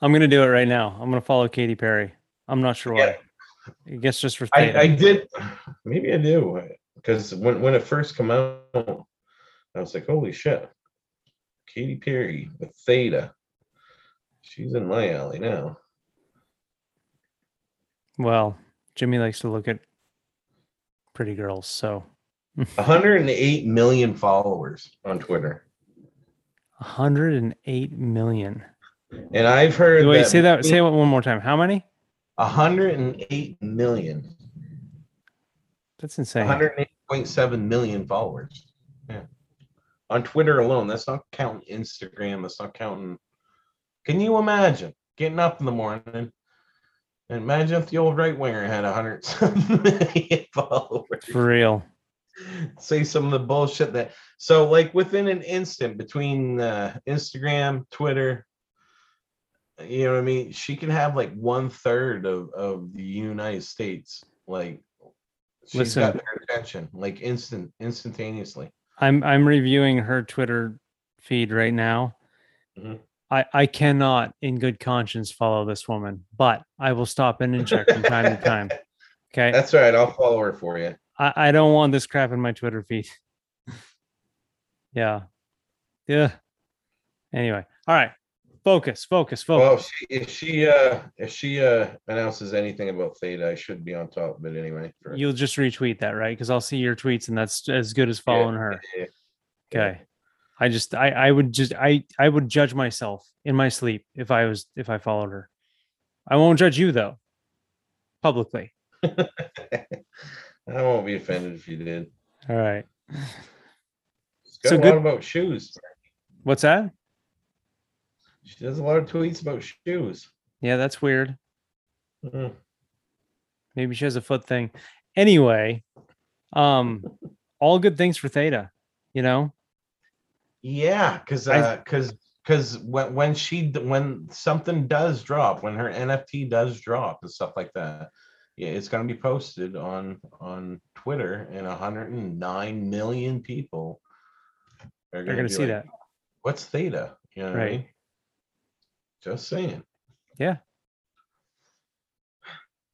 I'm gonna do it right now. I'm gonna follow Katy Perry. I'm not sure why. Yeah. I guess just for I, I did maybe I do because when when it first came out, I was like, holy shit, Katy Perry with Theta. She's in my alley now. well, Jimmy likes to look at pretty girls, so 108 million followers on Twitter. 108 million. And I've heard Wait, say that. Say it one more time. How many? 108 million. That's insane. 108.7 million followers. Yeah. On Twitter alone. That's not counting Instagram. That's not counting. Can you imagine getting up in the morning and imagine if the old right winger had 100 million followers? For real. Say some of the bullshit that. So, like within an instant between uh, Instagram, Twitter, you know what I mean? She can have like one third of, of the United States. Like, she's got their attention like instant, instantaneously. I'm I'm reviewing her Twitter feed right now. Mhm. I I cannot, in good conscience, follow this woman, but I will stop in and check from time to time. Okay. That's all right. I'll follow her for you. I, I don't want this crap in my Twitter feed. yeah. Yeah. Anyway. All right. Focus, focus, Well, focus. if she, if she uh if she uh announces anything about Theta, I should be on top of it anyway. for- You'll just retweet that, right? Because I'll see your tweets and that's as good as following her. yeah. Okay. I just I I would just I I would judge myself in my sleep if I was if I followed her. I won't judge you though. Publicly. I won't be offended if you did. All right. Got So a good- lot about shoes. What's that? She does a lot of tweets about shoes. Yeah, that's weird. Mhm. Maybe she has a foot thing. Anyway, um all good things for Theta, you know? Yeah, because because because when when she when something does drop, when her NFT does drop and stuff like that, yeah, it's gonna be posted on on Twitter, and 109 million people are They're gonna see like, that. What's Theta? You know what I mean? Just saying. Yeah.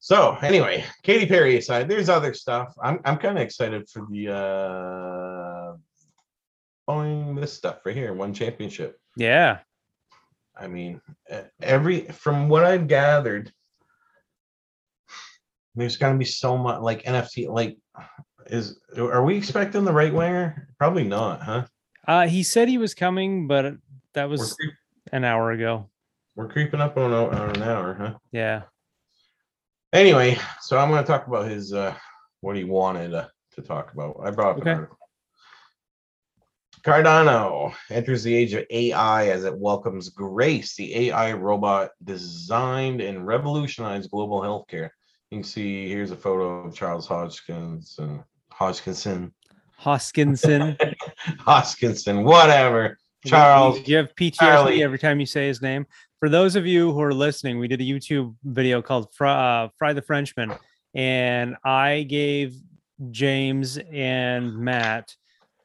So anyway, Katy Perry aside, there's other stuff. I'm I'm kind of excited for the uh following this stuff right here, one championship. Yeah. I mean, every from what I've gathered, there's gonna be so much like NFT. Like, is are we expecting the right winger? Probably not, huh? Uh he said he was coming, but that was an hour ago. We're creeping up on, on an hour, huh? Yeah. Anyway, so I'm going to talk about his uh what he wanted uh, to talk about. I brought up Okay. an article. Cardano enters the age of AI as it welcomes Grace, the AI robot designed and revolutionized global healthcare. You can see here's a photo of Charles Hodgkins and Hodgkinson, Hoskinson. Hoskinson, whatever. Charles, you have PTSD Charlie. every time you say his name? For those of you who are listening, we did a YouTube video called Fry, uh, Fry the Frenchman, and I gave James and Matt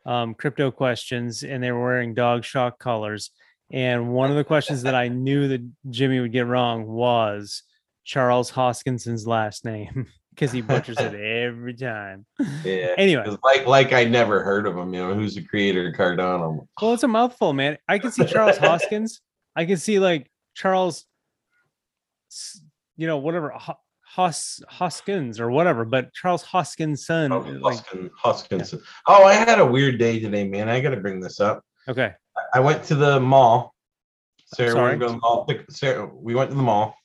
um, crypto questions, and they were wearing dog shock colors. And one of the questions that I knew that Jimmy would get wrong was Charles Hoskinson's last name because he butchers it every time. yeah. Anyway, Like, like I never heard of him. You know, who's the creator of Cardano? Well, it's a mouthful, man. I can see Charles Hoskins. I can see like Charles, you know, whatever Ho- Hos Hoskins or whatever, but Charles Hoskins' son. Oh, like, Hoskin, Hoskinson. Oh, I had a weird day today, man. I got to bring this up. okay, I went to the mall. Sarah, sorry? we, to the mall. Sarah, we went to the mall.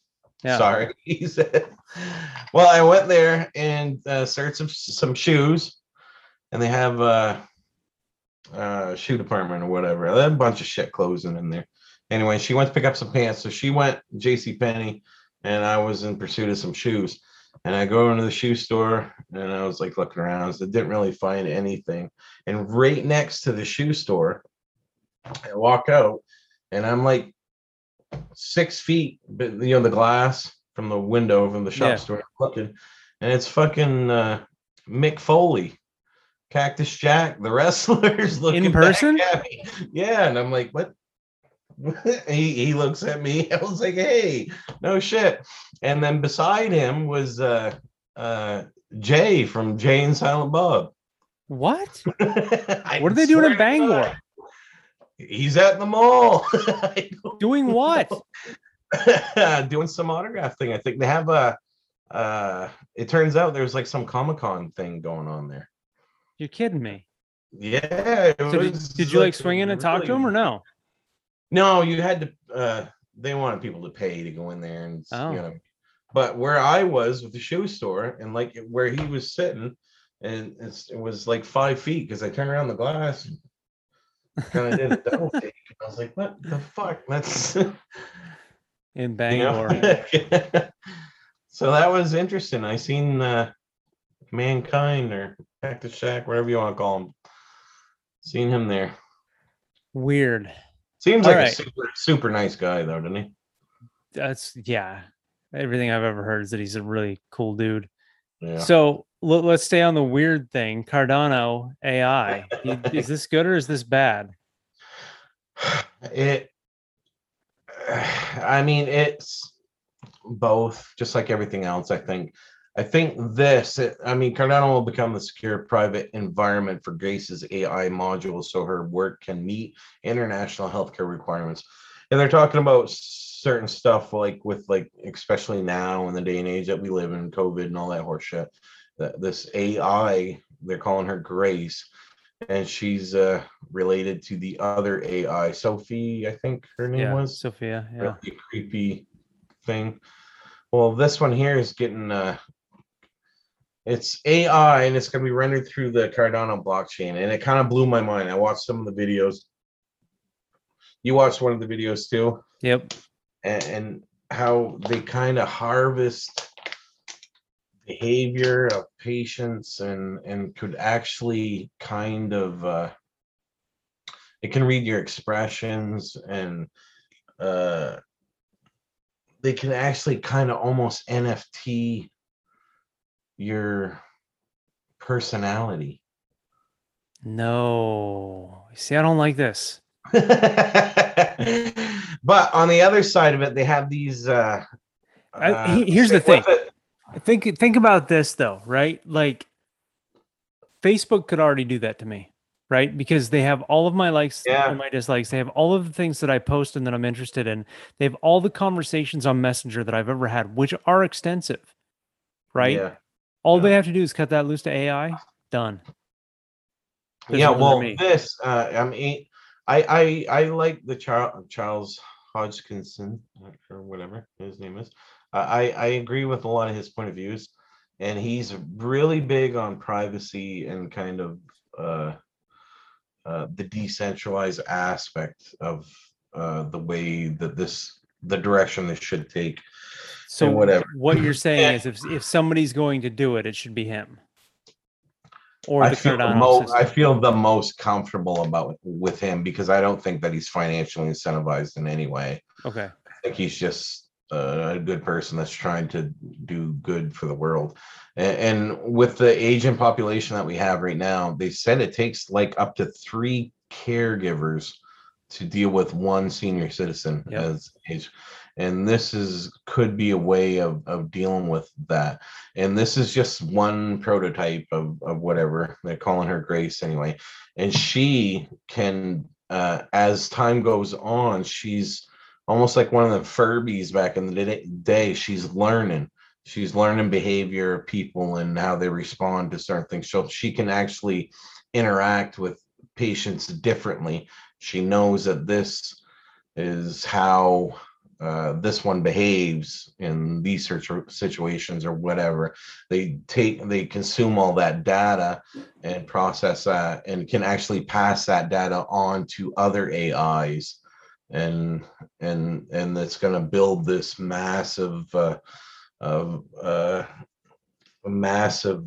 yeah, Sorry, he said. Well, I went there and uh, searched some some shoes, and they have uh, uh, shoe department or whatever. They have a bunch of shit closing in there. Anyway, she went to pick up some pants, so she went J.C. Penney, and I was in pursuit of some shoes. And I go into the shoe store, and I was like looking around, so didn't really find anything. And right next to the shoe store, I walk out, and I'm like six feet, but you know the glass from the window from the shop Yeah. store looking, and it's fucking uh, Mick Foley, Cactus Jack, the wrestlers looking in person? Yeah, and I'm like, what? he he looks at me. I was like, hey, no shit. And then beside him was uh uh Jay from Jay and Silent Bob. What? What are they doing in Bangor? God. He's at the mall. Doing what? doing some autograph thing. I think they have a uh it turns out there's like some Comic-Con thing going on there. You're kidding me. Yeah. So did, did you like swing in and talk to him or no? No, you had to uh they wanted people to pay to go in there and Oh. you know but where I was with the shoe store and like where he was sitting and it's, it was like five feet because I turned around the glass and kind of did a double take. I was like, what the fuck? That's In you Bangor. know? so that was interesting. I seen uh mankind or Cactus Jack, whatever you want to call him. Seen him there. Weird. Seems like right. a super super nice guy though, doesn't he? That's yeah. Everything I've ever heard is that he's a really cool dude. Yeah. So l- let's stay on the weird thing. Cardano AI. Is this good or is this bad? it i mean it's both just like everything else i think i think this i mean cardano will become the secure private environment for grace's ai module so her work can meet international healthcare requirements and they're talking about certain stuff like with like especially now in the day and age that we live in covid and all that horse shit that this ai they're calling her grace and she's uh related to the other AI, Sophie, I think her name yeah, was. Sophia. Yeah. Really creepy thing. Well, this one here is getting uh it's AI and it's gonna be rendered through the Cardano blockchain, and it kind of blew my mind. I watched some of the videos. You watched one of the videos too, Yep. and, and how they kind of harvest behavior of patients and and could actually kind of uh it can read your expressions and uh they can actually kind of almost nft your personality No. See, I don't like this. but on the other side of it they have these uh, uh here's the thing. Think think about this though, right? Like Facebook could already do that to me, right? Because they have all of my likes Yeah. and my dislikes. They have all of the things that I post and that I'm interested in. They have all the conversations on Messenger that I've ever had, which are extensive, right? yeah All they have to do is cut that loose to AI. Done. There's yeah well me. this uh i mean i i i like the charles charles hodgkinson or whatever his name is uh, i i agree with a lot of his point of views and he's really big on privacy and kind of uh uh the decentralized aspect of uh the way that this the direction this should take So whatever. what you're saying is if if somebody's going to do it, it should be him. Or I feel the most I feel the most comfortable about with him because I don't think that he's financially incentivized in any way. Okay. I think he's just a good person that's trying to do good for the world. And, and with the aging population that we have right now, they said it takes like up to three caregivers to deal with one senior citizen Yep. as age. And this is could be a way of, of dealing with that. And this is just one prototype of, of whatever they're calling her Grace anyway. And she can, uh, as time goes on, she's almost like one of the Furbies back in the day-. She's learning. She's learning behavior of people and how they respond to certain things. So she can actually interact with patients differently. She knows that this is how uh, this one behaves in these situ- situations or whatever. They take, they consume all that data and process that and can actually pass that data on to other AIs and and and it's going to build this massive uh, of uh, massive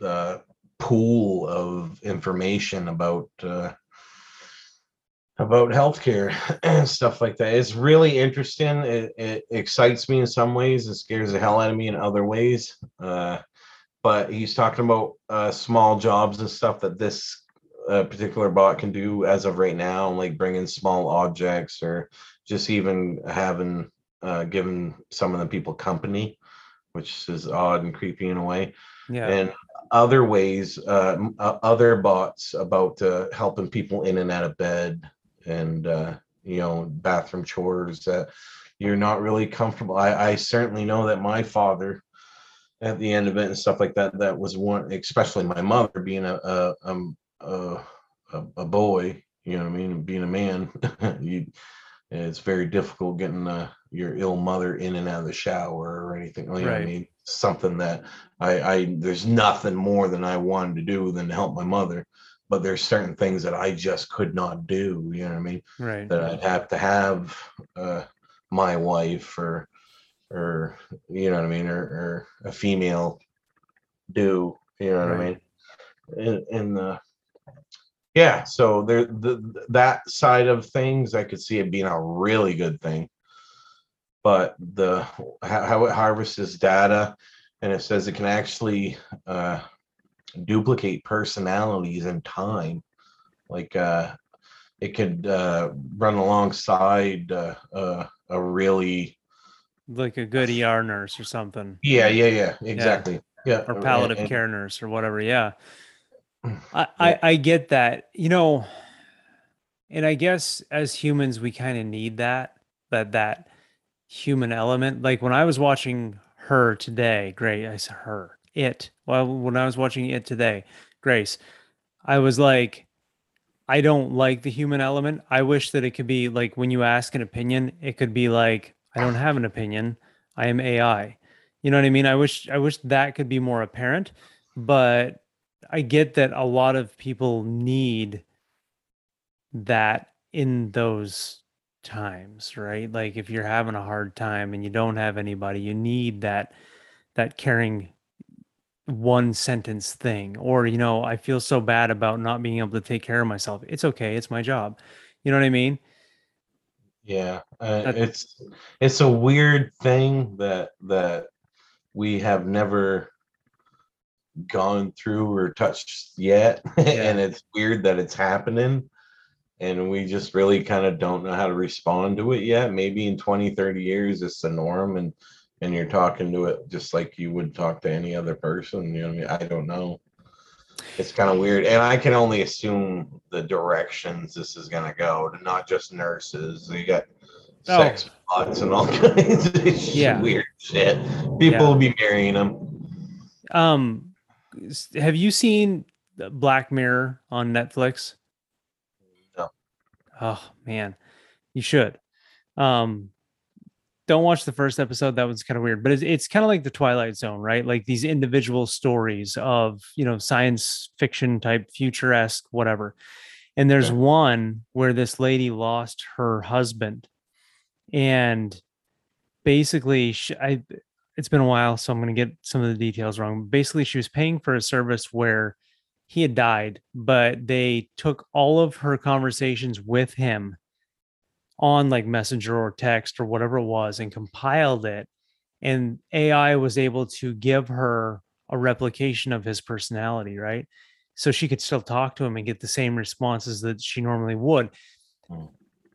uh, pool of information about uh, about healthcare and stuff like that. It's really interesting. It, it excites me in some ways. It scares the hell out of me in other ways. Uh, but he's talking about uh, small jobs and stuff that this uh, particular bot can do as of right now, like bringing small objects or just even having uh, given some of the people company, which is odd and creepy in a way Yeah. and other ways, uh, uh, other bots about uh, helping people in and out of bed and uh, you know bathroom chores that you're not really comfortable. I, I certainly know that my father, at the end of it and stuff like that, that was one, especially my mother being a a um, a, a, a boy. You know what I mean? Being a man, you it's very difficult getting uh, your ill mother in and out of the shower or anything. You know what I mean? Something that I, I there's nothing more than I wanted to do than to help my mother. But there's certain things that I just could not do. You know what I mean? Right. That I'd have to have uh, my wife or or you know what I mean, or, or a female do. You know what I mean? And, and uh, yeah, so there the that side of things, I could see it being a really good thing. But the how, how it harvests data, and it says it can actually uh, duplicate personalities in time, like uh, it could uh, run alongside uh, uh, a really Like a good ER nurse or something. yeah yeah yeah exactly yeah or palliative and- care nurse or whatever. Yeah. I, I, I get that, you know, and I guess as humans, we kind of need that, that, that human element. Like when I was watching her today, great. I said her, it. Well, when I was watching it today, Grace, I was like, I don't like the human element. I wish that it could be like when you ask an opinion, it could be like, I don't have an opinion. I am AI. You know what I mean? I wish I wish that could be more apparent, but I get that a lot of people need that in those times, right? Like if you're having a hard time and you don't have anybody, you need that that caring one sentence thing or you know i feel so bad about not being able to take care of myself. It's okay it's my job. You know what i mean? Yeah, uh, it's it's a weird thing that that we have never gone through or touched yet, and it's weird that it's happening, and we just really kind of don't know how to respond to it yet. Maybe in 20, 30 years, it's the norm, and and you're talking to it just like you would talk to any other person. You know, what I mean, I don't know. It's kind of weird, and I can only assume the directions this is gonna go to not just nurses. You got Oh. sex bots and all kinds of Yeah. weird shit. People Yeah. will be marrying them. um have you seen black mirror on netflix No. oh man you should um don't watch the first episode that was kind of weird but it's, it's kind of like the twilight zone right? Like these individual stories of you know science fiction type futuresque whatever. And there's Okay. one where this lady lost her husband. And basically she, i it's been a while so i'm going to get some of the details wrong. Basically she was paying for a service where he had died but they took all of her conversations with him on like messenger or text or whatever it was and compiled it and ai was able to give her a replication of his personality right? So she could still talk to him and get the same responses that she normally would. Mm.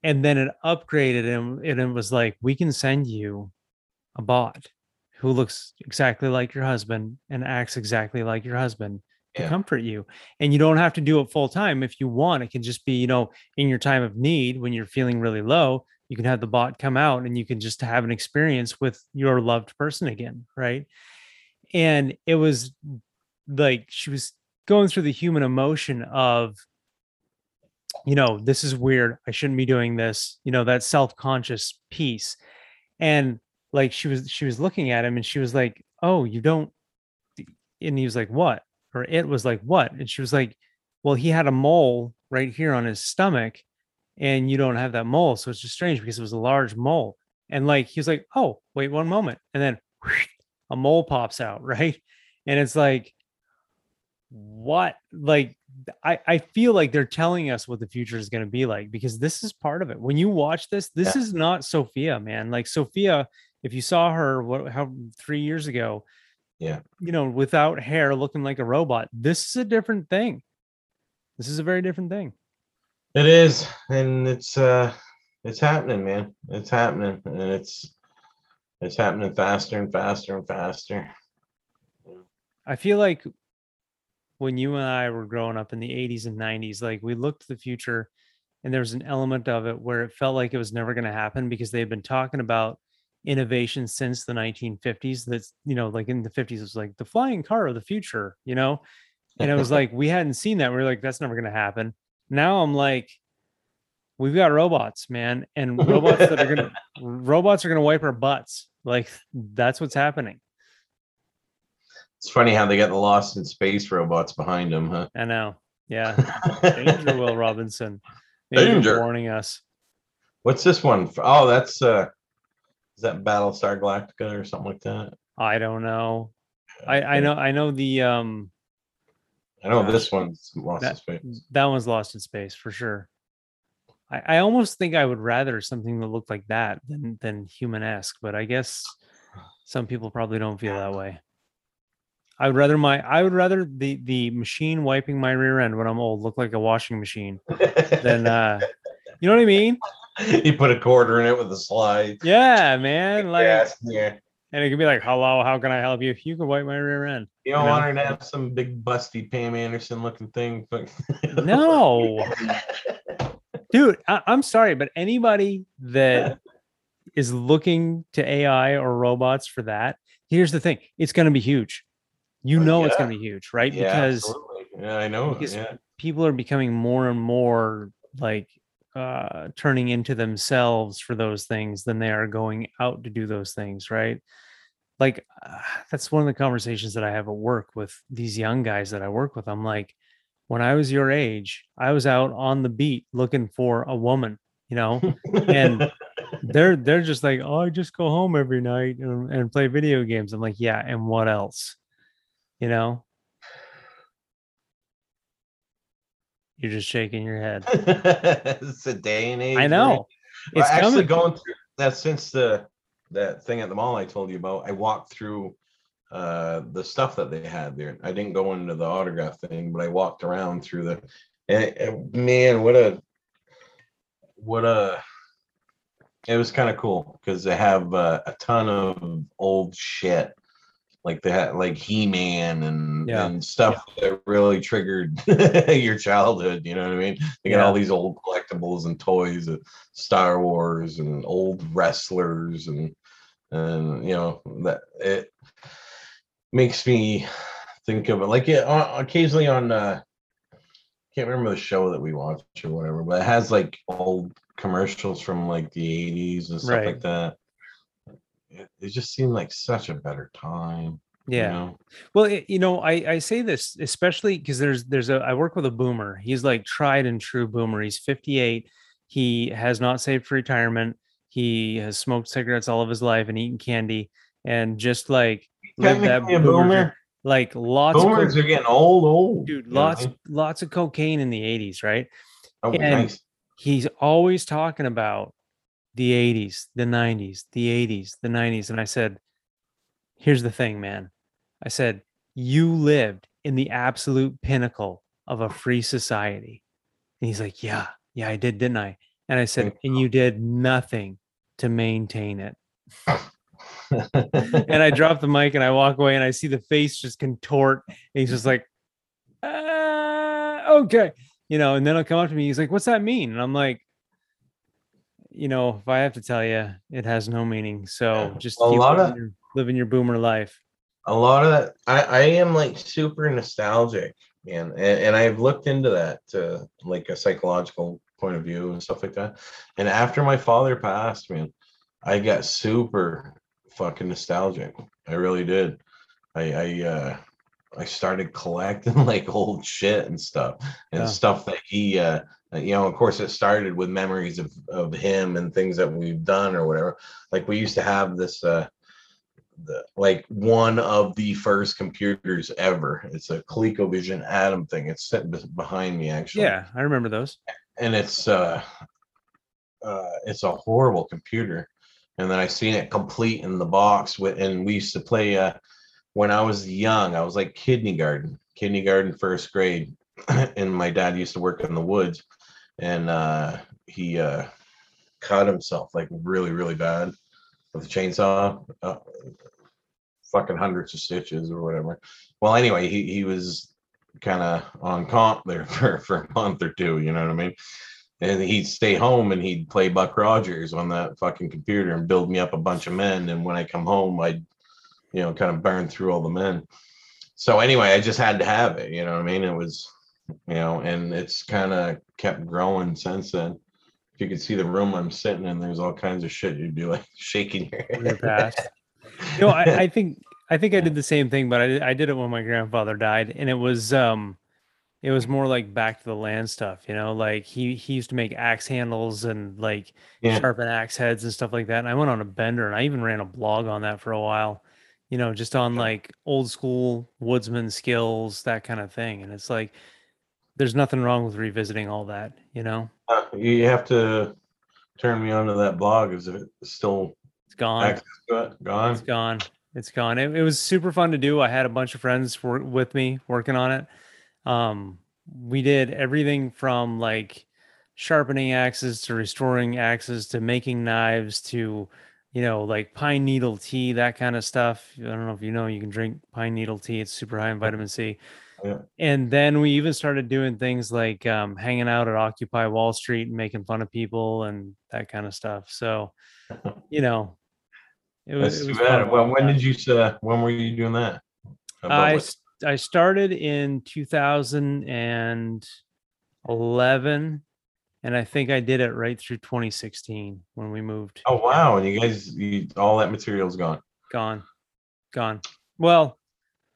and then it upgraded him and it was like we can send you a bot who looks exactly like your husband and acts exactly like your husband to Yeah. comfort you and you don't have to do it full time if you want it can just be you know in your time of need when you're feeling really low you can have the bot come out and you can just have an experience with your loved person again right and it was like she was going through the human emotion of you know this is weird i shouldn't be doing this you know that self-conscious piece and like she was she was looking at him and she was like oh you don't and he was like what or it was like what? And she was like well he had a mole right here on his stomach and you don't have that mole so it's just strange because it was a large mole. And like he was like oh wait one moment. And then a mole pops out right? And it's like what? Like I, I feel like they're telling us what the future is going to be like because this is part of it. When you watch this, this is not Sophia, man. Like Sophia, if you saw her what how three years ago, Yeah. you know, without hair, looking like a robot, this is a different thing. This is a very different thing. It is, and it's uh it's happening, man. It's happening, and it's it's happening faster and faster and faster. I feel like when you and I were growing up in the 80s and 90s, like we looked to the future and there was an element of it where it felt like it was never going to happen because they had been talking about innovation since the 1950s. That's, you know, like in the 50s, it was like the flying car of the future, you know? And it was like, we hadn't seen that. We are like, that's never going to happen. Now I'm like, we've got robots, man, and robots that are going to, robots are going to wipe our butts. Like that's what's happening. It's funny how they got the Lost in Space robots behind them, huh? I know. Yeah. Danger, Will Robinson. Danger. warning us. What's this one? Oh, that's uh is that Battlestar Galactica or something like that? I don't know. I I know I know the um I know gosh. this one's Lost in Space. that one's lost in space for sure. I, I almost think I would rather something that looked like that than than human-esque, but I guess some people probably don't feel that way. I would rather my I would rather the the machine wiping my rear end when I'm old look like a washing machine than uh you know what I mean? you put a quarter in it with a slide. Yeah, man. Like Yes, yeah. and it could be like, hello, how can I help you? If you can wipe my rear end. You don't You know? want her to have some big busty Pam Anderson looking thing. But No, dude, I, I'm sorry, but anybody that is looking to AI or robots for that, here's the thing: it's going to be huge. You Uh, know, it's going to be huge, right? yeah, because absolutely. yeah, I know. because- Yeah. people are becoming more and more like uh turning into themselves for those things than they are going out to do those things right? Like uh, that's one of the conversations that i have at work with these young guys that i work with. I'm like when i was your age i was out on the beat looking for a woman you know? And they're they're just like oh i just go home every night and, and play video games. I'm like yeah and what else? You know you're just shaking your head it's a day and age. i know Well, it's actually coming going through that since the that thing at the mall I told you about. I walked through uh the stuff that they had there. I didn't go into the autograph thing, but I walked around through the and, and man, what a what a it was kind of cool because they have uh, a ton of old shit like had like he-man and Yeah. and stuff that really triggered your childhood you know what i mean they got all these old collectibles and toys of star wars and old wrestlers and and you know that it makes me think of it like it occasionally on uh can't remember the show that we watched or whatever but it has like old commercials from like the 80s and stuff Right. like that it, it just seemed like such a better time you yeah know? Well, it, you know, I I say this especially because there's there's a I work with a boomer. He's like tried and true boomer. He's 58. He has not saved for retirement. He has smoked cigarettes all of his life and eaten candy and just like lived that boomer boomer like lots boomers of are getting old old dude, you know lots lots of cocaine in the 80s, right? oh, and- nice. He's always talking about the 80s, the 90s, the 80s, the 90s. And I said, here's the thing, man. I said, you lived in the absolute pinnacle of a free society. And he's like, yeah, yeah, I did, didn't I? And I said, and you did nothing to maintain it. and I drop the mic and I walk away and I see the face just contort. And he's just like, uh, okay. You know, and then he'll come up to me. He's like, what's that mean? And I'm like, you know, if I have to tell you, it has no meaning. So just A lot living, of- your, living your boomer life. a lot of that I, I am like super nostalgic man and, and i've looked into that to like a psychological point of view and stuff like that and after my father passed man i got super fucking nostalgic i really did i i uh i started collecting like old shit and stuff and Yeah. stuff that he uh you know of course it started with memories of of him and things that we've done or whatever like we used to have this uh the like one of the first computers ever. It's a ColecoVision Adam thing. It's sitting behind me actually. Yeah, I remember those. and it's uh, uh, it's a horrible computer. And then I seen it complete in the box with, and we used to play uh, when I was young. I was like kindergarten, kindergarten, first grade, and my dad used to work in the woods, and uh, he uh, cut himself like really, really bad with a chainsaw, uh, fucking hundreds of stitches or whatever. Well, anyway, he he was kind of on comp there for for a month or two. You know what I mean? and he'd stay home and he'd play Buck Rogers on that fucking computer and build me up a bunch of men. And when I come home, I'd, you know, kind of burn through all the men. So anyway, I just had to have it. You know what I mean? It was, you know, and it's kind of kept growing since then. If you could see the room I'm sitting in, there's all kinds of shit. You'd be like shaking your head. past. You know, I, I think I think I did the same thing, but I did, I did it when my grandfather died, and it was um, it was more like back to the land stuff. You know, like he he used to make axe handles and like Yeah. sharpen axe heads and stuff like that. And I went on a bender, and I even ran a blog on that for a while. You know, just on like old school woodsman skills, that kind of thing. And it's like, there's nothing wrong with revisiting all that. You know, Uh, you have to turn me onto that blog. Is it still it's gone. it? gone? It's gone. It's gone. It, it was super fun to do. I had a bunch of friends with me working on it. Um, we did everything from like sharpening axes to restoring axes to making knives to, you know, like pine needle tea, that kind of stuff. I don't know if you know, you can drink pine needle tea. It's super high in vitamin C. Yeah. And then we even started doing things like um, hanging out at Occupy Wall Street and making fun of people and that kind of stuff. So, you know, it was. That's it was bad. Well, when did you uh, when were you doing that? I what- I started in 2011, and I think I did it right through 2016 when we moved. Oh wow! And you guys, you, all that material's gone. Gone, gone. Well,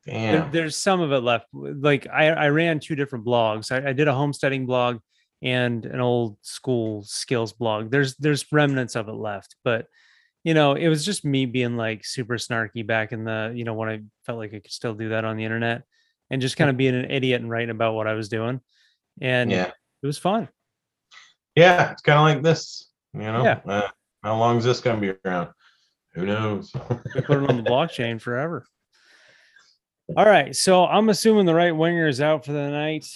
Damn. there's some of it left. Like I, I ran two different blogs. I, I did a homesteading blog and an old school skills blog. There's there's remnants of it left, but you know, it was just me being like super snarky back in the, you know, when I felt like I could still do that on the internet and just kind of being an idiot and writing about what I was doing. And yeah, it was fun. yeah. It's kind of like this. You know. Yeah. Uh, how long is this gonna be around? Who knows? We put it on the blockchain forever. All right. So I'm assuming the right winger is out for the night.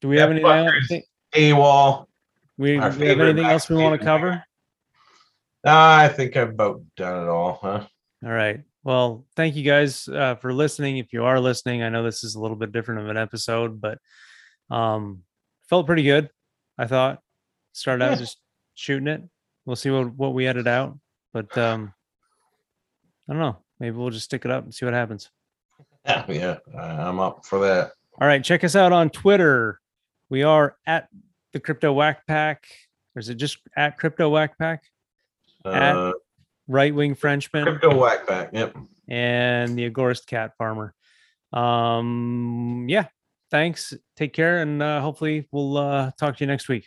Do we have Yeah, anything else? AWOL. We, we have anything else we want to cover? winger. I think I've about done it all, huh? All right. Well, thank you guys uh, for listening. If you are listening, I know this is a little bit different of an episode, but um, felt pretty good. I thought started out Yeah. just shooting it. We'll see what what we edit out, but um, I don't know. Maybe we'll just stick it up and see what happens. Yeah, yeah. I'm up for that. All right, check us out on Twitter. We are at the Crypto Whack Pack. Or is it just at Crypto Whack Pack? At- Uh, Right Wing Frenchman. crypto whack pack. Yep. and the Agorist Cat Farmer. Um, yeah, thanks. Take care, and uh, hopefully we'll uh, talk to you next week.